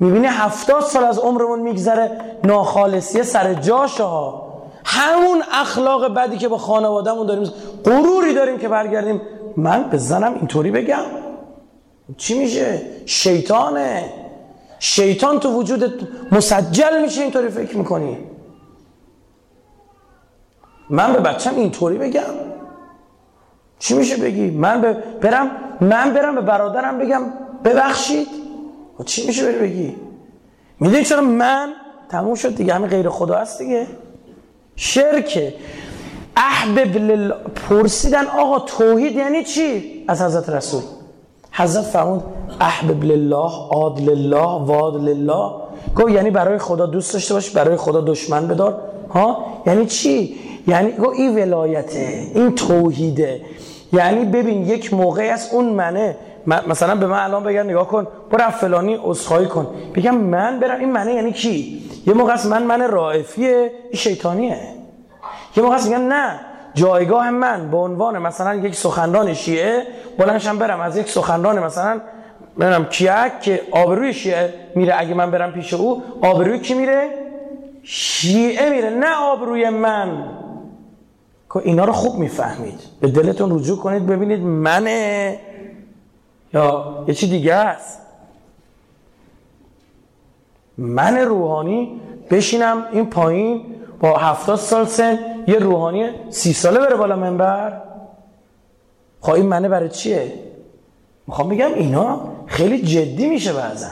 می‌بینی هفتاد سال از عمرمون میگذره ناخالصی سر جاشه ها همون اخلاق بدی که با خانوادهمون داریم. غروری داریم که برگردیم. من به زنم اینطوری بگم. چی میشه؟ شیطانه. شیطان تو وجودت مسجل میشه اینطوری فکر می‌کنی. من به بچم اینطوری بگم. چی میشه بگی؟ من برم من برم به برادرم بگم ببخشید. و چی میشه بری بگی؟ می‌دونی چرا من تموم شد دیگه؟ همین غیر خدا هست دیگه. شرکه. احبب لله پرسیدن آقا توحید یعنی چی؟ از حضرت رسول. حضرت فرمود احبب لله عاد لله واد لله. گفت یعنی برای خدا دوست داشته باش برای خدا دشمن بدار. ها؟ یعنی چی؟ یعنی گفت این ولایته این توحیده. یعنی ببین یک موقعی از اون منه. مثلا به من الان بگن نگاه کن برو فلانی عذرخواهی کن. بگم من برم این منه یعنی کی؟ یه موقع است من من رائفیه این شیطانیه. یه موقع است میگم نه جایگاه من به عنوان مثلا یک سخنران شیعه بلنشم برم از یک سخنران مثلا برم کیک که آبروی شیعه میره اگه من برم پیش او آبروی کی میره؟ شیعه میره نه آبروی من. که اینا رو خوب می‌فهمید. به دلتون رجوع کنید ببینید منه. یا یه چی دیگه است؟ من روحانی بشینم این پایین با هفتاد سال سن یه روحانی سی ساله بره بالا منبر. خب این منه برای چیه؟ می‌خوام بگم اینا خیلی جدی میشه بعضا.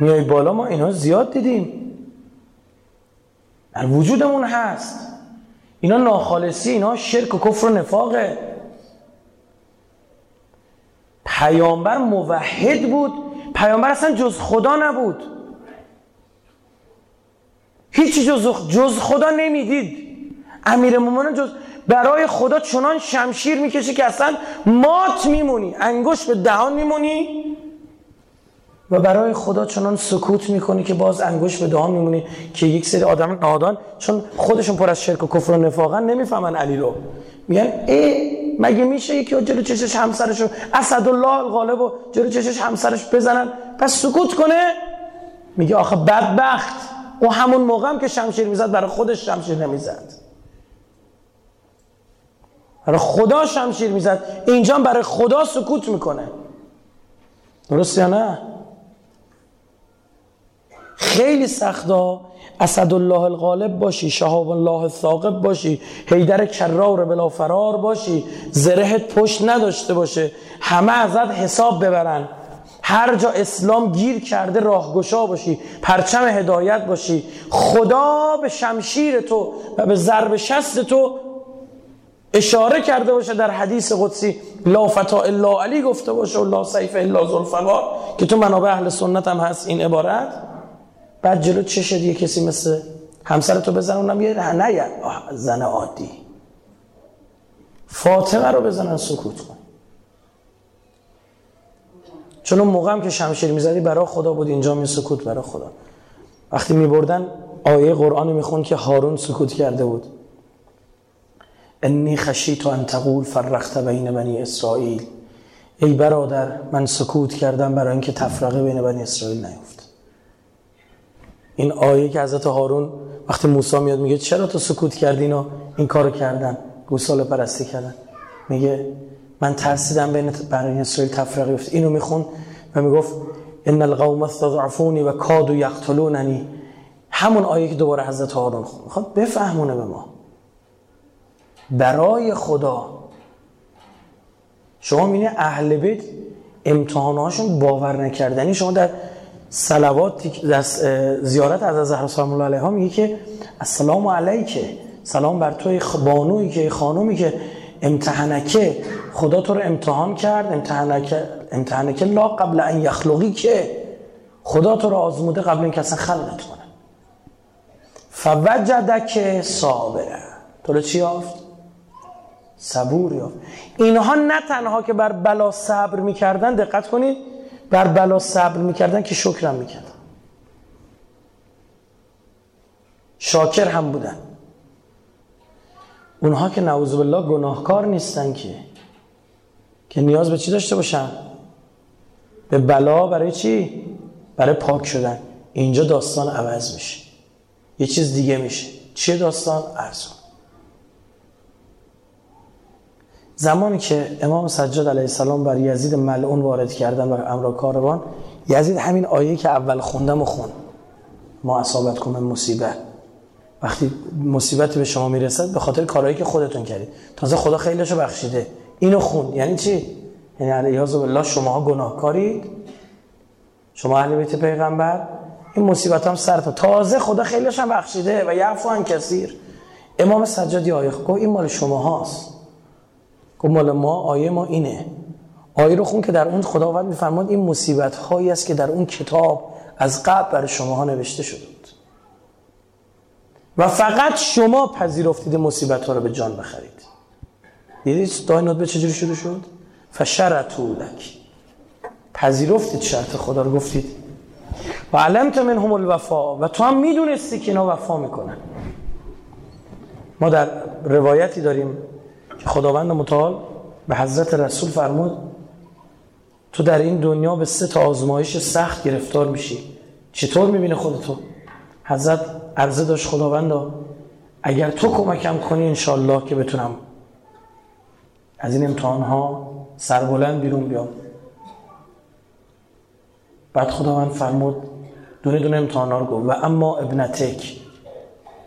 میای بالا ما اینا زیاد دیدیم. در وجودمون هست. اینا ناخالصی اینا شرک و کفر و نفاقه. پیامبر موحد بود. پیامبر اصلا جز خدا نبود. هیچی جز, جز خدا نمی‌دید. امیر مومنان جز برای خدا چنان شمشیر می‌کشی که اصلا مات میمونی. انگوش به دهان میمونی. و برای خدا چنان سکوت می‌کنی که باز انگوش به دهان میمونی که یک سری آدم نادان چون خودشون پر از شرک و کفر و نفاقن نمی‌فهمن علی رو. میگن ای مگه میشه یکی جلو چشش همسرش رو اسدالله الغالب و جلو چشش همسرش بزنن؟ پس سکوت کنه. میگه آخه بدبخت. او همون موقع هم که شمشیر می‌زد برای خودش شمشیر نمی‌زد. برای خدا شمشیر می‌زد. اینجا برای خدا سکوت می‌کنه. درست یا نه؟ خیلی سختا. اسدالله الغالب باشی شهاب الله الثاقب باشی حیدر کرار بلا فرار باشی. زرهت پشت نداشته باشه. همه ازت حساب ببرن. هر جا اسلام گیر کرده راهگشا باشی پرچم هدایت باشی. خدا به شمشیر تو و به ضرب شست تو اشاره کرده باشه در حدیث قدسی. لا فتا الا علی گفته باشه و لا سیف الا زلفقار که تو منابع اهل سنت هم هست. این عبارت بعد جلو چه شد یه کسی مثل همسر تو بزن اونم یه نه زن عادی. فاطمه رو بزنن سکوت کن. چون اون موقع که شمشیر می‌زدی برای خدا بود اینجا می سکوت برای خدا. وقتی می بردن آیه قرآن میخون که هارون سکوت کرده بود. انی خشیت ان تقول فرقت بین بنی اسرائیل. ای برادر من سکوت کردم برای اینکه تفرقه بین بنی اسرائیل نیفت این آیه که حضرت هارون وقتی موسی میاد میگه چرا تو سکوت کردی اینا؟ این کارو کردن گوساله پرستی کردن. میگه من ترسیدم بین بنی اسرائیل تفرقه بیفته. اینو میخون و می‌گفت ان القوم استضعفونی و کادوا یقتلوننی. همون آیه که دوباره حضرت هارون خون. می‌خواد بفهمونه به ما. برای خدا. شما می‌بینید اهل بیت امتحانهاشون باور نکردنی. شما در صلوات زیارت از زهرا سلام الله علیها میگه که السلام علیکه سلام بر توی بانویی که خانومی که امتحانکه خدا تو رو امتحان کرد امتحانکه امتحانکه لا قبل ان یخلقی که خدا تو رو آزموده قبل اینکه اصلا خلقت کنه. فوجدک صابره تو رو چی یافت؟ صبور یافت. اینها نه تنها که بر بلا صبر می‌کردن دقت کنید بر بلا صبر می‌کردن که شکرم می‌کردن. شاکر هم بودن. اونها که نعوذ بالله گناهکار نیستن که که نیاز به چی داشته باشن؟ به بلا برای چی؟ برای پاک شدن. اینجا داستان عوض میشه. یه چیز دیگه میشه. چیه داستان؟ ارزون زمانی که امام سجاد علیه السلام بر یزید ملعون وارد کردن بر امر کاروان یزید همین آیه که اول خوندم و خون. ما اصابت کنم مصیبت وقتی مصیبتی به شما می‌رسد به خاطر کارهایی که خودتون کردید. تازه خدا خیلیشو بخشیده. اینو خون. یعنی چی؟ یعنی علیه بالله شما گناهکارید شما اهل بیت پیغمبر. این مصیبت هم سرتون تازه خدا خیلیش بخشیده. و یعفو کثیر. امام سجادی آیه گفت این مال شما هاست گفت مال ما آیه ما اینه. آیه رو خون که در اون خداوند میفرماد این مصیبت هایی است که در اون کتاب از قبل برای شما ها نوشته شده بود. و فقط شما پذیرفتید مصیبت ها رو به جان بخرید. دیدید دای به چجوری شده شد؟ فشرتو لک. پذیرفتید شرط خدا رو گفتید. و علمت منهم الوفا. و تو هم می‌دونستی که اینا وفا می‌کنن. ما در روایتی داریم خداوند متعال به حضرت رسول فرمود تو در این دنیا به سه تا آزمایش سخت گرفتار میشی. چطور می‌بینه خودتو؟ حضرت عرضه داشت خداوند اگر تو کمکم کنی انشالله که بتونم از این امتحان ها سربلند بیرون بیام. بعد خداوند فرمود دونه دونه امتحانا رو گفت. و اما ابنتک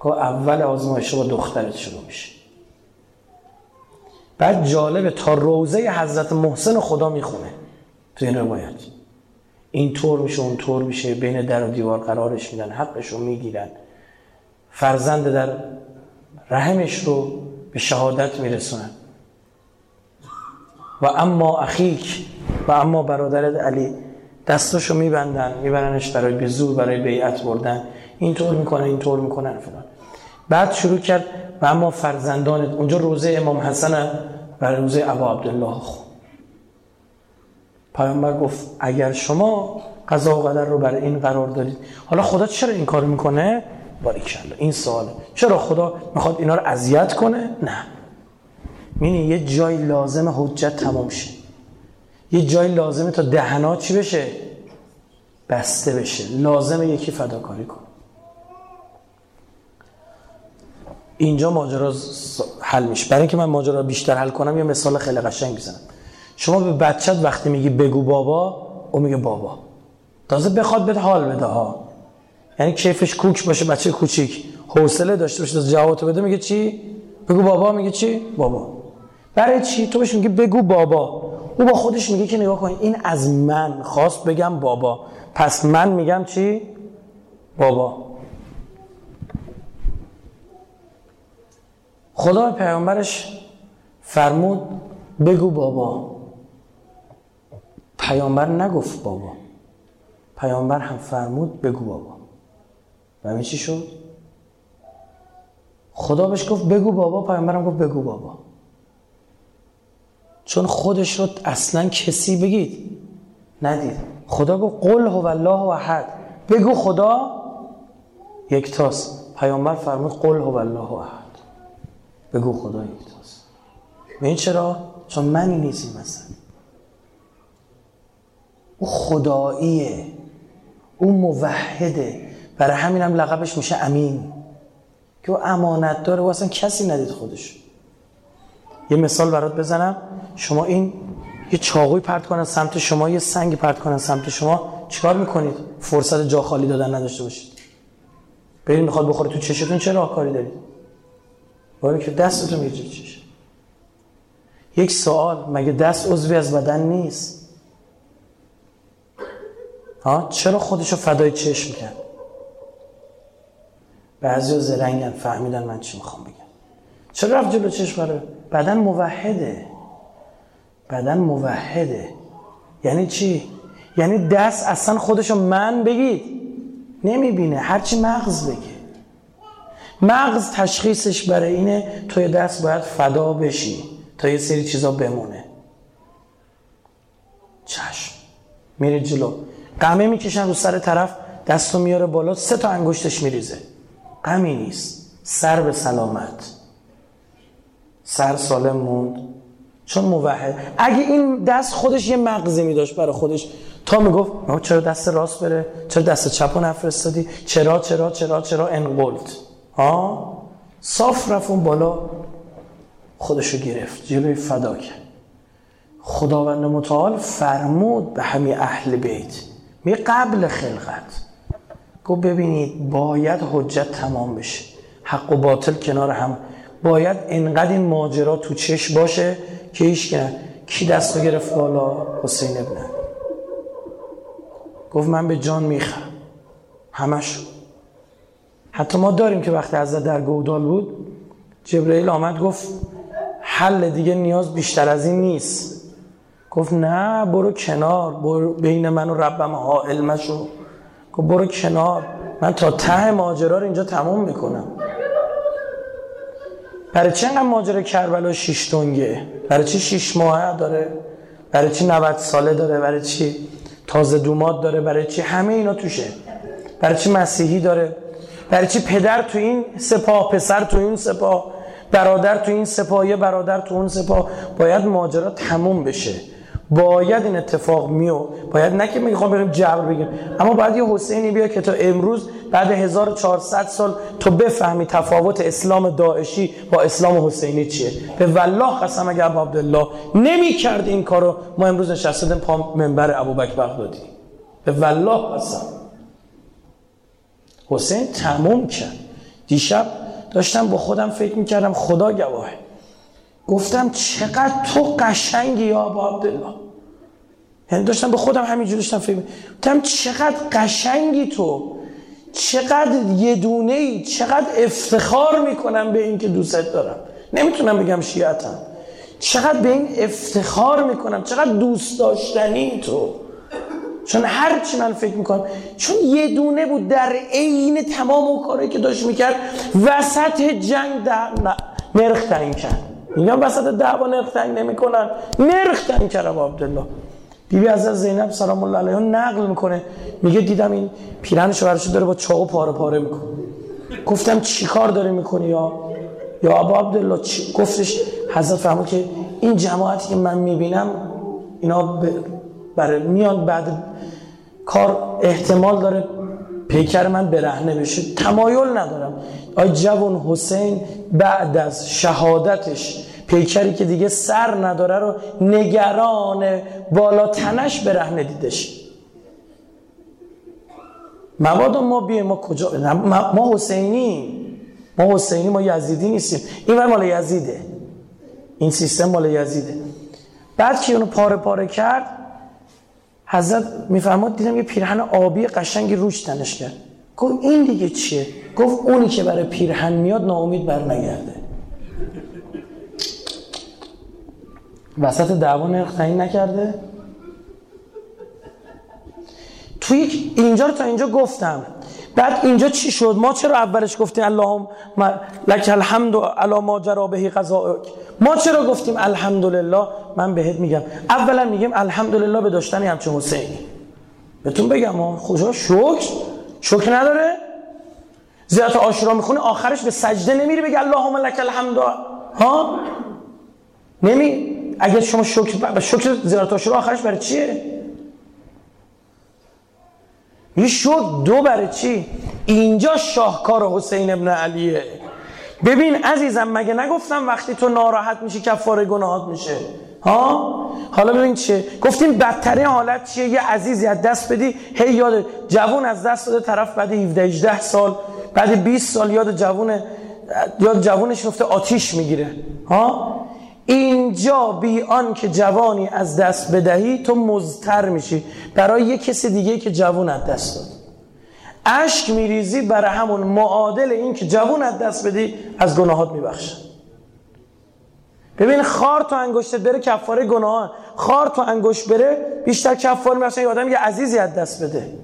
که اول آزمایش با دخترت شروع میشه. بعد جالبه تا روزه حضرت محسن خدا می‌خونه تو این روایت. این طور میشه اون طور میشه بین در و دیوار قرارش میدن حقش رو می‌گیرن. فرزند در رحمش رو به شهادت میرسونن. و اما اخیک و اما برادرت علی دستاشو میبندن میبرنش برای به زور برای بیعت بردن. اینطور می‌کنن اینطور می‌کنن فلان. بعد شروع کرد و اما فرزندانت اونجا روزه امام حسن و روزه ابا عبدالله خون پیامبر گفت اگر شما قضا و قدر رو برای این قرار دارید حالا خدا چرا این کار می‌کنه؟ باریکلا این سواله چرا خدا می‌خواد اینا رو اذیت کنه؟ نه. می‌بینی یه جای لازم حجت تمام شه. یه جای لازمه تا دهنا چی بشه؟ بسته بشه. لازمه یکی فداکاری کنه. اینجا ماجرا حل میشه. برای اینکه من ماجرا بیشتر حل کنم یه مثال خیلی قشنگ می‌زنم شما به بچت وقتی میگی بگو بابا او میگه بابا. تازه بخواد بده حال بده ها. یعنی کیفش کوک باشه بچه کوچیک. حوصله داشته باشه جواب بده میگه چی؟ بگو بابا میگه چی؟ بابا. برای چی؟ تو بهش میگه بگو بابا. او با خودش میگه که نگاه کن این از من خواست بگم بابا. پس من میگم چی؟ بابا. خدا پیامبرش فرمود بگو بابا. پیامبر نگفت بابا. پیامبر هم فرمود بگو بابا. و چی شد؟ خدا بهش گفت بگو بابا. پیامبرم گفت بگو بابا. چون خودش رو اصلا کسی بگید ندید. خدا گفت قل هو الله احد. بگو خدا. یکتاست پیامبر فرمود قل هو الله احد. بگو خدا یکتاست این چرا؟ چون منی نیزی مثلا او خداییه. او موحده. برای همین هم لقبش میشه امین. که او امانت داره و اصلا کسی ندید خودش. یه مثال برات بزنم. شما این یه چاقوی پرت کنن سمت شما یه سنگ پرت کنن سمت شما. چیکار می‌کنید؟ فرصت جا خالی دادن نداشته باشید. برید می‌خواد بخوره تو چشتون چه راهکاری دارید؟ باید که دستتون میگه چش یک سوال مگه دست عضوی از بدن نیست؟ ها؟ چرا خودشو فدای چشم کرد؟ بعضی زرنگن فهمیدن من چی می‌خوام بگم. چرا رفت جلو چشم؟ قراره بدن موحده. بدن موحده. یعنی چی؟ یعنی دست اصلا خودشو من بگید. نمی‌بینه. هرچی مغز بگه. مغز تشخیصش برای اینه توی دست باید فدا بشی تا یه سری چیزا بمونه. چشم. میره جلو. قمه می‌کشن رو سر طرف دستو میاره بالا سه تا انگشتش میریزه. غمی نیست. سر به سلامت. سر سالم موند. چون موحد. اگه این دست خودش یه مغزی می داشت برای خودش تا می‌گفت چرا دست راست بره؟ چرا دست چپ نفرستادی؟ چرا چرا چرا چرا؟ انقلت ها صاف رفت اون بالا خودشو گرفت جلوی فدا کرد. خداوند متعال فرمود به همین اهل بیت می قبل خلقت. گفت ببینید باید حجت تمام بشه. حق و باطل کنار هم. باید انقدر این ماجرا تو چش باشه که کرد کی دستو گرفت بالا؟ حسین ابن گفت من به جان می‌خرم. همش. حتی ما داریم که وقتی از در گودال بود جبرئیل آمد گفت حل دیگه نیاز بیشتر از این نیست. گفت نه برو کنار برو بین من و ربم حائل مشو. گفت برو کنار من تا ته ماجرا رو اینجا تموم می‌کنم. برای چه اینقدر ماجرا کربلا شیش تونگه برای چی شیش ماه داره؟ برای چی 90 ساله داره؟ برای چی تازه دومات داره؟ برای چی همه اینا توشه؟ برای چی مسیحی داره؟ برای چی پدر تو این سپاه پسر تو این سپاه برادر تو این سپاه یه برادر تو اون سپاه؟ باید ماجرا تموم بشه. باید این اتفاق میو. باید نه که می‌خوام بریم جبر بگیم اما باید یه حسینی بیا که تا امروز بعد 1400 سال تو بفهمی تفاوت اسلام داعشی با اسلام حسینی چیه. به والله قسم اگر ابو عبدالله نمی کرد این کارو ما امروز نشستیم پا منبر ابوبکر بغدادی. به والله قسم. حسین تموم کرد. دیشب داشتم با خودم فکر می‌کردم خدا گواهه. گفتم چقدر تو قشنگی یا عبدالله. یعنی داشتم به خودم همینجور داشتم فکر گفتم چقدر قشنگی تو. چقدر یه دونه ای چقدر افتخار می‌کنم به این که دوستت دارم. نمی‌تونم بگم شیعتم. چقدر به این افتخار می‌کنم. چقدر دوست داشتنی تو. چون هر چی من فکر می‌کنم چون یه دونه بود در عین تمام اون کاری که داشت می‌کرد وسط جنگ در نرخ تنگ کرد. میگم وسط دعوا نرخ تنگ نمی‌کنن. نرخ تنگ کرد عبدالله. بیبی از زینب سلام الله علیها نقل می‌کنه. میگه دیدم این پیرنش ورشو داره با چاقو پاره پاره می‌کنه. گفتم چی کار داره می‌کنی یا؟ یا ابا عبدالله چی؟ گفتش حضرت فرمود که این جماعتی که من می‌بینم اینا برای میان بعد کار احتمال داره پیکر من برهنه بشه. تمایل ندارم. آی جوان حسین بعد از شهادتش پیکری که دیگه سر نداره رو نگران بالا تنش برهنه دیدش. مبادا ما بیه ما کجا؟ ما حسینی ما حسینی ما یزیدی نیستیم. این مال یزیده. این سیستم مال یزیده. بعد که اونو پاره پاره کرد؟ حضرت میفرماد دیدم یه پیرهن آبی قشنگی روش تنش کرد. گفت این دیگه چیه؟ گفت اونی که برای پیرهن میاد ناامید بر نگرده وسط دعوا نرخ نکرده. توی اینجا رو تا اینجا گفتم. بعد اینجا چی شد؟ ما چرا اولش گفتیم اللهم لک الحمد علی ما جرا بهی قضاءک ما چرا گفتیم الحمدلله؟ من بهت میگم. اولا میگیم الحمدلله به داشتن همچون حسینی بهتون بگم ما خدا شکر. شکر نداره؟ زیارت آشورا می‌خونه آخرش به سجده نمیری بگه اللهم لک الحمد. ها؟ نمی. اگر شما شکر شکر زیارت آشورا آخرش برای چیه؟ یه شد دو برای چی؟ اینجا شاهکار حسین ابن علیه. ببین عزیزم مگه نگفتم وقتی تو ناراحت میشی کفاره گناهات میشه؟ ها؟ حالا ببین چیه؟ گفتیم بدترین حالت چیه؟ یه عزیزی از دست بدی هی یاد جوون از دست داده طرف بعد 17 18 سال بعد 20 سال یاد جوون یاد جوونش رفته آتیش می‌گیره. ها؟ اینجا بی آن که جوانی از دست بدهی تو مزتر میشی. برای یه کسی دیگه که جوان از دست داد. اشک میریزی برای همون معادل این که جوون از دست بدی از گناهات میبخشه ببین خار تو انگشتت بره کفاره گناه. خار تو انگشت بره بیشتر کفاره میبخشه. یه آدم یه عزیزی از دست بده.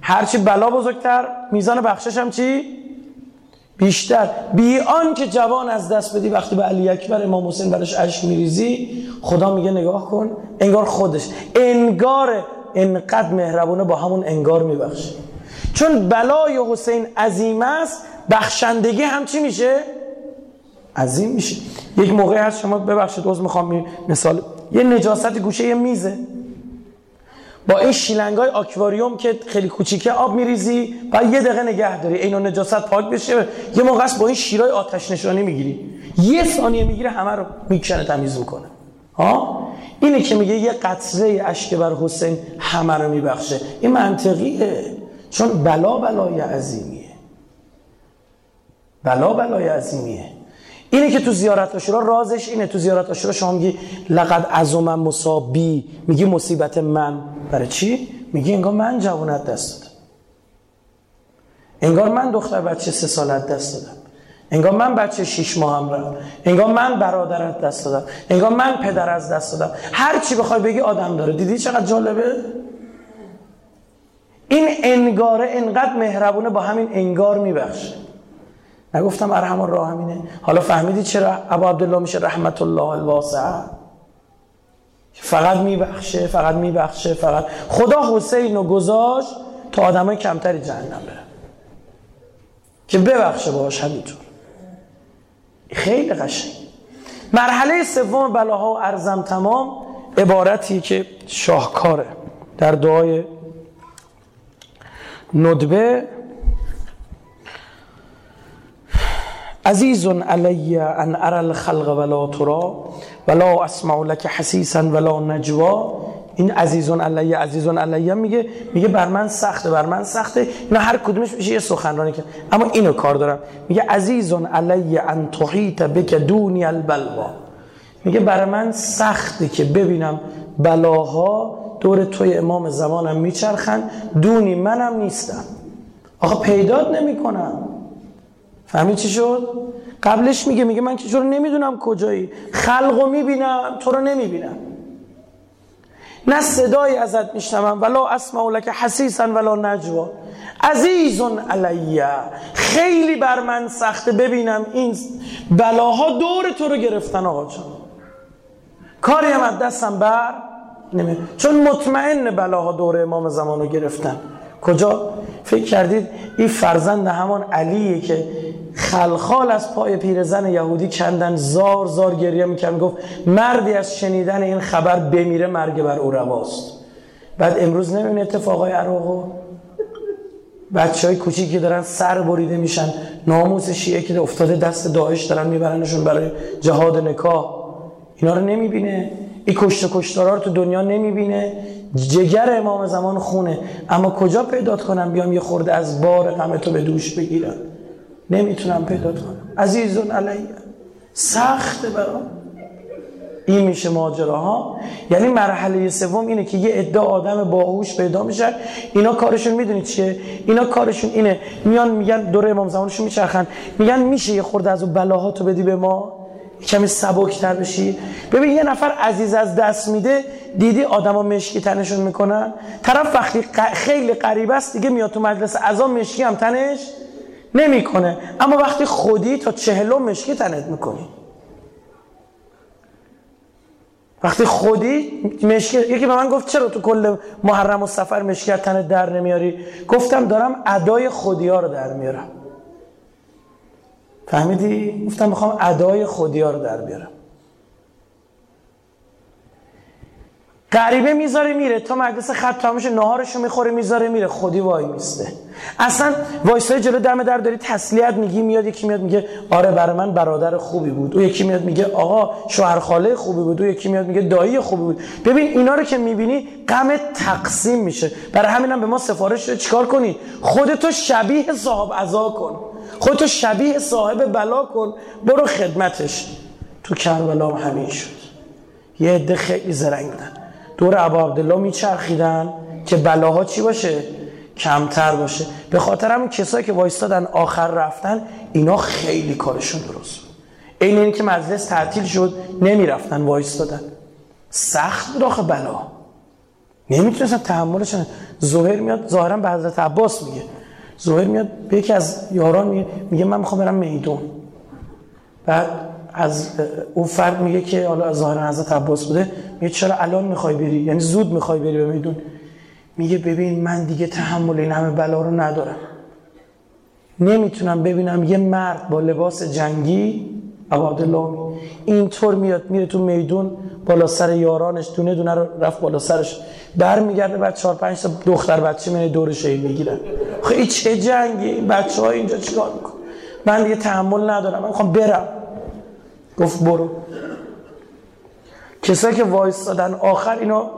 هرچی بلا بزرگتر میزان بخشش هم چی؟ بیشتر. بی آن که جوان از دست بدی وقتی به علی اکبر امام حسین برش اشک میریزی خدا میگه نگاه کن انگار خودش. انگار انقدر مهربونه با همون انگار میبخشه. چون بلای حسین عظیم است بخشندگی هم چی میشه؟ عظیم میشه. یک موقع هست شما ببخشید عذر می‌خوام مثال یه نجاست گوشه یه میزه. با این شیلنگای آکواریوم که خیلی کوچیکه آب میریزی و یه دقیقه نگه داری. اینو نجاست پاک بشه. یه موقع با این شیرای آتش نشانی می‌گیری. یه ثانیه می‌گیره همه رو می‌کنه تمیز می‌کنه. ها؟ اینه که میگه یه قطره اشک بر حسین همه رو میبخشه. این منطقیه. چون بلا بلای عظیمیه. بلا بلای عظیمیه. اینه که تو زیارت آشورا رازش اینه تو زیارت آشورا. شما میگی لقد عظم مصابی. میگی مصیبت من. برای چی؟ میگی انگار من جوانت دست دادم. انگار من دختر بچه سه سالت دست دادم. انگار من بچه شیش ماه هم رفت. انگار من برادرت دست دادم. انگار من پدر از دست دادم. هر چی بخوای بگی آدم داره. دیدی چقدر جالبه؟ این انگاره انقدر مهربونه با همین انگار میبخشه. نگفتم ارحم الراحمینه حالا فهمیدی چرا؟ ابا عبدالله میشه رحمت الله الواسعه فقط میبخشه فقط میبخشه فقط. خدا حسین رو گذاشت تا آدمای کمتری جهنم بره که ببخشه باش همینطور. خیلی قشنگ. مرحله سوم بلاها و ارزم تمام عبارتی که شاهکاره در دعای ندبه عزیز علی ان ارى الخلق ولا ترا ولا اسمع لك حسیسا ولا نجوا. این عزیزون علیه عزیزون علیه میگه میگه بر من سخته بر من سخته. اینا هر کدومش میشه یه سخنرانی که اما اینو کار دارم. میگه عزیزون علیه ان تحیط بک دونی البلوا. میگه بر من سخته که ببینم بلاها دور توی امام زمانم میچرخن. دونی منم نیستم. آقا پیدات نمی‌کنم. فهمی چی شد؟ قبلش میگه میگه من که چرا نمی‌دونم کجایی. خلقو می‌بینم تو رو نمی‌بینم. نه صدایی ازت میشنوم ولا اسمع لك حسیسا ولا نجوا. عزیزون علیه خیلی بر من سخته ببینم این بلاها دور تو رو گرفتن آقا جان. کاری هم دستم بر نمی چون مطمئن بلاها دور امام زمان رو گرفتن. کجا؟ فکر کردید این فرزند همان علیه که خلخال از پای پیرزن یهودی کندن زار زار گریه می‌کرد گفت مردی از شنیدن این خبر بمیره مرگ بر او رواست. بعد امروز نمی‌بینه اتفاقای عراقو بچه های کوچیکی دارن سر بریده میشن. ناموس شیعه که افتاده دست داعش دارن میبرنشون برای جهاد نکاح. اینا رو نمی‌بینه. این کشت کشتارا رو تو دنیا نمی‌بینه. جگر امام زمان خونه. اما کجا پیدات کنم بیام یه خورده از بار غم تو به دوش بگیرم؟ نمی‌تونم پیدات کنم. عزیزون علیه سخت برام. این میشه ماجراها. یعنی مرحله سوم اینه که یه عده آدم باهوش پیدا میشن. اینا کارشون می‌دونید چیه؟ اینا کارشون اینه. میان میگن دوره امام زمانشون میچرخن. میگن میشه یه خورده از اون بلاهاتو بدی به ما؟ کمی سبکتر بشی. ببین یه نفر عزیز از دست میده دیدی آدما مشکی تنشون می‌کنن؟ طرف وقتی خیلی قریب است دیگه میاد تو مجلس عزا مشکی هم تنش نمی‌کنه. اما وقتی خودی تا چهلو مشکی تنت می‌کنی. وقتی خودی مشکی یکی به من گفت چرا تو کل محرم و سفر مشکی تنت در نمیاری؟ گفتم دارم ادای خودی ها رو در میارم. فهمیدی؟ گفتم می‌خوام ادای خودی ها رو در بیارم. غریبه می‌ذاره میره. تا مجلس خط تمامش نهارشو می‌خوره می‌ذاره میره. خودی وای میسته. اصلا وایسای جلو دم در داری تسلیت میگی میاد یکی میاد میگه آره برای من برادر خوبی بود. او یکی میاد میگه آقا شوهر خاله خوبی بود. او یکی میاد میگه دایی خوبی بود. ببین اینا رو که می‌بینی غم تقسیم میشه. برای همینم به ما سفارش شده چیکار کنی؟ خودتو شبیه صاحب عزا کن. خودتو شبیه صاحب بلا کن. برو خدمتش. تو کربلا همین شد. یه عده خیلی زرنگ بودن دور ابا عبدالله میچرخیدن که بلاها چی باشه؟ کمتر باشه. به خاطر همون کسایی که وایستادن آخر رفتن اینا خیلی کارشون درست این این که مجلس تعطیل شد نمی‌رفتن وایستادن. سخت بود آخه بلا. نمی‌تونستن تحملشن زهر میاد ظاهرا به حضرت عباس میگه. زهر میاد به یکی از یاران میگه, میگه من می‌خوام برم میدون. بعد از اون فرد میگه که حالا ظاهرا حضرت عباس بوده میگه چرا الان می‌خوای بری؟ یعنی زود می‌خوای بری به میدون. میگه ببین من دیگه تحمل این همه بلا رو ندارم. نمی‌تونم ببینم یه مرد با لباس جنگی عبادالله اینطور میاد میره تو میدون بالا سر یارانش دونه دونه رو رفت بالا سرش برمیگرده بعد چهار پنج تا دختر بچه میره دور شهید می‌گیرن. خیلی چه جنگی؟ این بچه های اینجا چیکار میکن من دیگه تحمل ندارم من می‌خوام برم. گفت برو. کسایی که وایستادن آخر اینا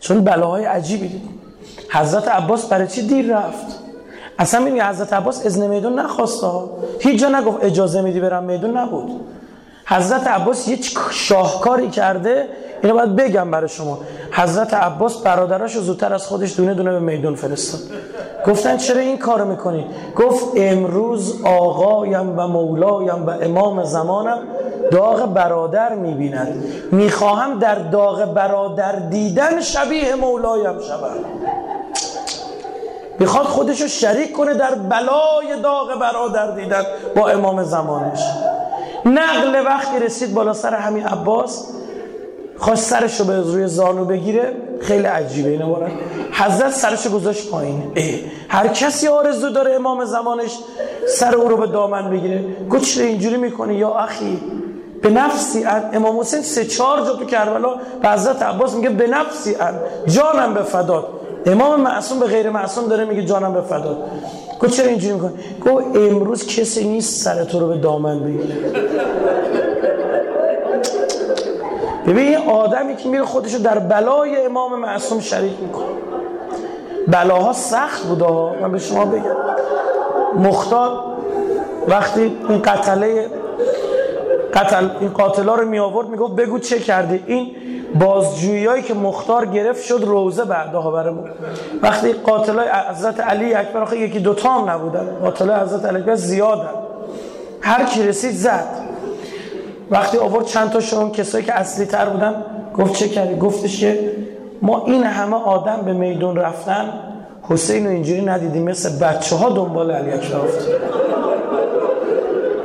چون بلاهای عجیبی دید حضرت عباس برای چی دیر رفت؟ اصلا می‌دونی حضرت عباس اذن میدون نخواست هیچ جا نگفت اجازه میدی برم میدون نبود. حضرت عباس یه شاهکاری کرده؟ اینو باید بگم برای شما. حضرت عباس برادرش رو زودتر از خودش دونه دونه به میدون فرستاد. گفتن چرا این کارو می‌کنی؟ گفت امروز آقایم و مولایم و امام زمانم داغ برادر می‌بیند. می‌خواهم در داغ برادر دیدن شبیه مولایم شود می‌خواد خودشو شریک کنه در بلای داغ برادر دیدن با امام زمانش نقل وقتی رسید بالا سر همین عباس خواست سرش رو به روی زانو بگیره. خیلی عجیبه این عبارت حضرت سرش گذاشت پایین. هر کسی آرزو داره امام زمانش سر او رو به دامن بگیره. گفت چرا اینجوری می‌کنی یا اخی؟ به نفسی ان. امام حسین سه چهار جا تو کربلا به حضرت عباس میگه به نفسی ان. جانم به فداد امام معصوم به غیر معصوم داره میگه جانم به فداد گفت چرا اینجوری می‌کنی؟ گفت امروز کسی نیست سر تو رو به دامن بگیره. ببین این آدمی که میره خودشو در بلای امام معصوم شریک می‌کنه. بلاها سخت بوده من به شما بگم. مختار وقتی این قتله قتل این قاتلا رو می آورد می‌گفت بگو چه کردی؟ این بازجویی که مختار گرفت شد روزه بعدها برامون. وقتی قاتلای حضرت علی اکبر آخه یکی دوتا هم نبودن قاتلای حضرت علی اکبر زیادن. هر کی رسید زد. وقتی آورد چند تا اون کسایی که اصلی تر بودن گفت چه کردی؟ گفتش که ما این همه آدم به میدون رفتن. حسین رو اینجوری ندیدیم مثل بچه ها دنبال علی اکبر افتاد.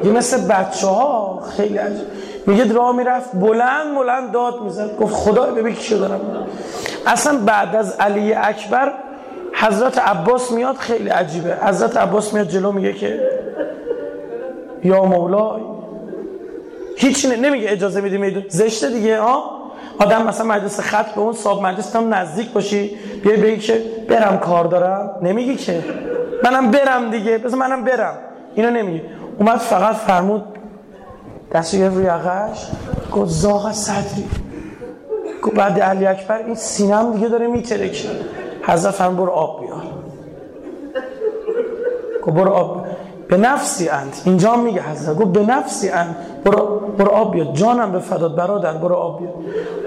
مثل بچه ها خیلی عجب میگه راه می‌رفت بلند بلند داد می‌زد گفت خدا ببین کی دارم. اصلا بعد از علی اکبر حضرت عباس میاد خیلی عجیبه. حضرت عباس میاد جلو میگه که یا مولای هیچ نمیگه اجازه میدی میدون. زشته دیگه ها؟ آدم مثلا مجلس خط به اون صاحب مجلس هم نزدیک باشی بیای بگی که برم کار دارم. نمیگی که. منم برم دیگه بذار منم برم. اینو نمیگی اومد فقط فرمود دستو یه روی عقش گفت زاغ صدری. گفت بعد علی اکبر این سینم دیگه داره میترکه. حضرت فرمود برو آب بیار. گفت برو آب به نفسی اند. اینجا میگه حضرت. گفت به نفسی اند. برو, برو آب بیار. جانم به فداد برادر برو آب بیار.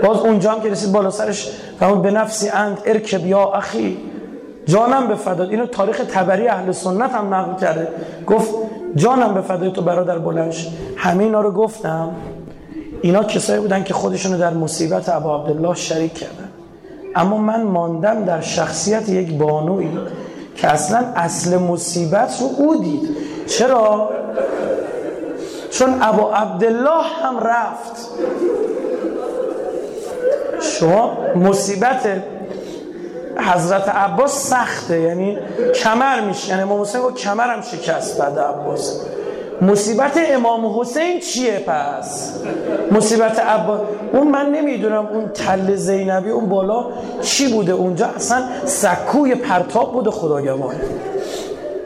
باز اونجا هم که رسید بالا سرش فرمود به نفسی اند. ارکب یا اخی. جانم به فداد اینو تاریخ تبری اهل سنت هم نقل کرده. گفت جانم به فدای تو برادر بلنش همه اینا رو گفتم. اینا کسایی بودن که خودشونو در مصیبت ابا عبدالله شریک کردن. اما من ماندم در شخصیت یک بانوی که اصلا اصل مصیبت رو او دید. چرا؟ چون ابا عبدالله هم رفت. شما مصیبت حضرت عباس سخته یعنی کمر میشه یعنی امام حسین کمرم شکست بعد عباس. مصیبت امام حسین چیه پس؟ مصیبت عباس اون من نمی‌دونم اون تل زینبی اون بالا چی بوده اونجا؟ اصلا سکوی پرتاب بوده خداگواه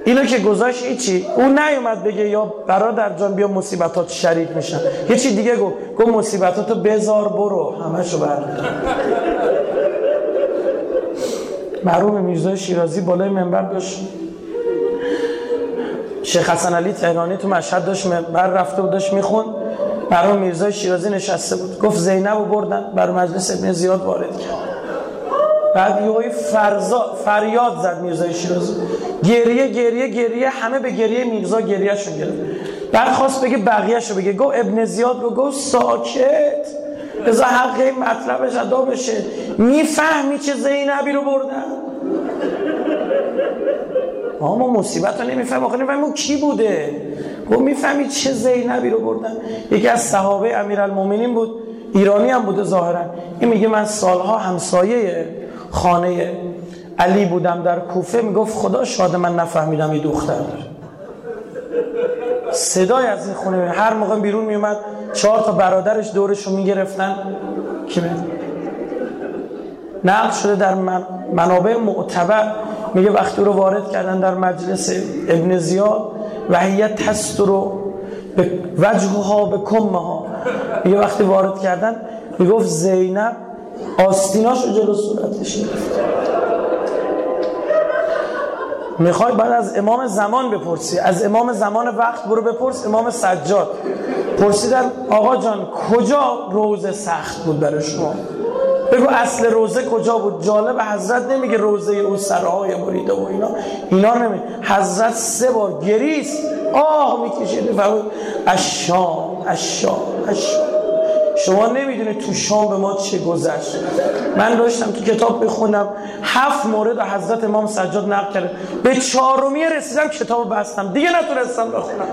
اینو که گذاشت ایچی اون نیومد بگه یا برادر جان بیا مصیبتات شریک میشن. یه چی دیگه گفت؟ گفت مصیبتاتو بذار برو همشو بردار مرحوم میرزای شیرازی بالای منبر داشت. شیخ حسن علی تهرانی تو مشهد داشت منبر رفته و داشت میخون مرحوم میرزای شیرازی نشسته بود. گفت زینب رو بردن بر مجلس ابن زیاد وارد کرد. بعد یه فرزا فریاد زد میرزای شیرازی. گریه گریه گریه همه به گریه میرزا گریهشون گرفت. بعد خواست بگه بقیهشو بگه. گفت ابن زیاد رو گفت ساکت. حق این مطلبش ادا بشه. می‌فهمی چه زینبی رو بردن؟ ما مصیبت رو نمیفهم آخه نمی‌فهمیم کی بوده. گفت می‌فهمی چه زینبی رو بردن. یکی از صحابه امیرالمومنین بود. ایرانی هم بوده ظاهرا. این میگه من سالها همسایه خانه علی بودم در کوفه. می‌گفت خدا شاده من نفهمیدم یه دختر. داره صدای از این خونه. هر موقع بیرون میومد چهار تا برادرش دورش رو می‌گرفتن. که نقل شده در منابع معتبر. میگه وقتی رو وارد کردن در مجلس ابن زیاد و هیت تست رو به وجه ها به کمه ها میگه وقتی وارد کردن می‌گفت زینب آستیناش رو جلو صورتش می‌خوای بعد از امام زمان بپرسی. از امام زمان وقت برو بپرس امام سجاد. پرسیدن آقا جان کجا روزه سخت بود برای شما؟ بگو اصل روزه کجا بود؟ جالب حضرت نمیگه روزه او سرهای بریده و اینا. اینا نمیگه حضرت سه بار گریست. آه می‌کشید. فرمود اشام اشام اشام. شما نمی‌دونید تو شام به ما چه گذشت. من داشتم تو کتاب بخونم هفت مورد حضرت امام سجاد نقل کرده. به چهارمی رسیدم کتاب بستم. دیگه نتونستم بخونم.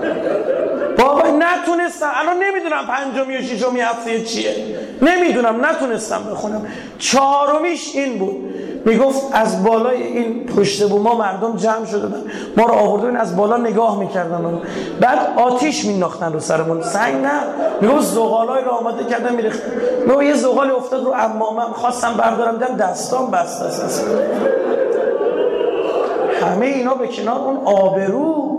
بابا نتونستم. الان نمی‌دونم پنجمی و ششمی هفته چیه. نمی‌دونم نتونستم بخونم. چهارمیش این بود. می‌گفت از بالای این پشت ما مردم جمع شده بودن. ما رو آوردن از بالا نگاه می‌کردن بعد آتیش میناختن رو سرمون. سنگ نه. می‌گفت زغالای رو آماده کردن میریختن می‌گفت یه زغال افتاد رو امامم خواستم بردارم. دیدم دستام بسته است. همه اینا به کنار اون آبرو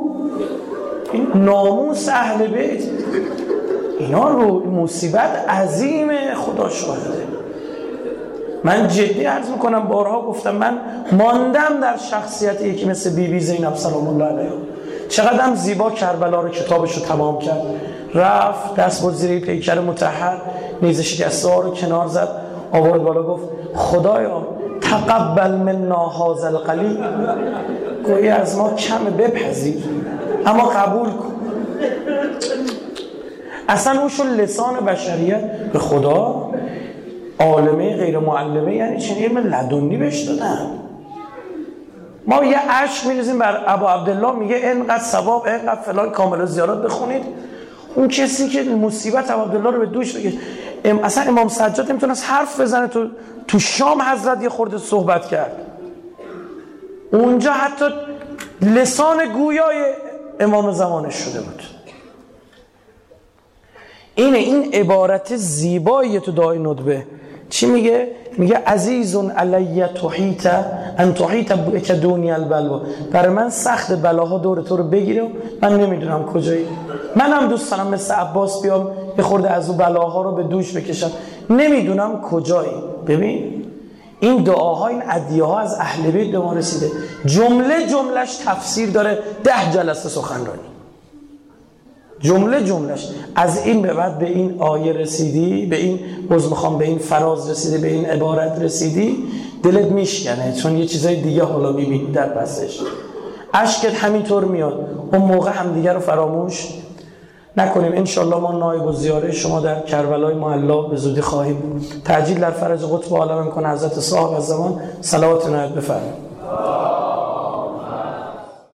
این ناموس اهل بیت. اینا رو مصیبت عظیم خدا شاهده. من جدی عرض می‌کنم بارها گفتم من ماندم در شخصیت یکی مثل بی بی زینب سلام الله علیها چقدر زیبا کربلا رو کتابش رو تمام کرد. رفت دست بود زیر پیکر متحر نیز شکسته ها رو کنار زد آورد بالا گفت خدایا تقبل منا هذا القلیل گویی از ما کم بپذیر اما قبول کن. اصلا اون شد لسان بشریت. به خدا؟ عالمه غیر معلمه یعنی چنین علم لدنی بهش دادن ما یه عشق میریزیم بر ابو عبدالله میگه اینقدر ثواب اینقدر فلان کامل زیارات بخونید. اون کسی که مصیبت ابو عبدالله رو به دوش بگه اصلا امام سجاد نمی‌تونست حرف بزنه تو تو شام حضرت یه خورده صحبت کرد. اونجا حتی لسان گویای امام زمانش شده بود. اینه این عبارت زیبایی تو دای ندبه. چی میگه؟ میگه عزیزون علی تحیط ان تحیط بک دونی البلوا. برای من سخت بلاها دور تو رو بگیره من نمی‌دونم کجایی. منم دوست دارم مثل عباس بیام یه خورده از اون بلاها رو به دوش بکشم. نمی‌دونم کجایی. ببین این دعاها این ادیه ها از اهل بیت به ما رسیده. جمله جملش تفسیر داره ده جلسه سخنرانی. جمله جملش از این به بعد به این آیه رسیدی به این عوض می‌خوام به این فراز رسیدی به این عبارت رسیدی دلت میشکنه چون یه چیزای دیگه حالا می‌بینی در پسش. اشکت همینطور میاد. اون موقع هم دیگه رو فراموش نکنیم. انشالله ما نایب و زیاره شما در کربلای محلا به زودی خواهیم تعجیل در فرج قطب عالم کنه حضرت صاحب از زمان. صلوات نایت بفرمایید.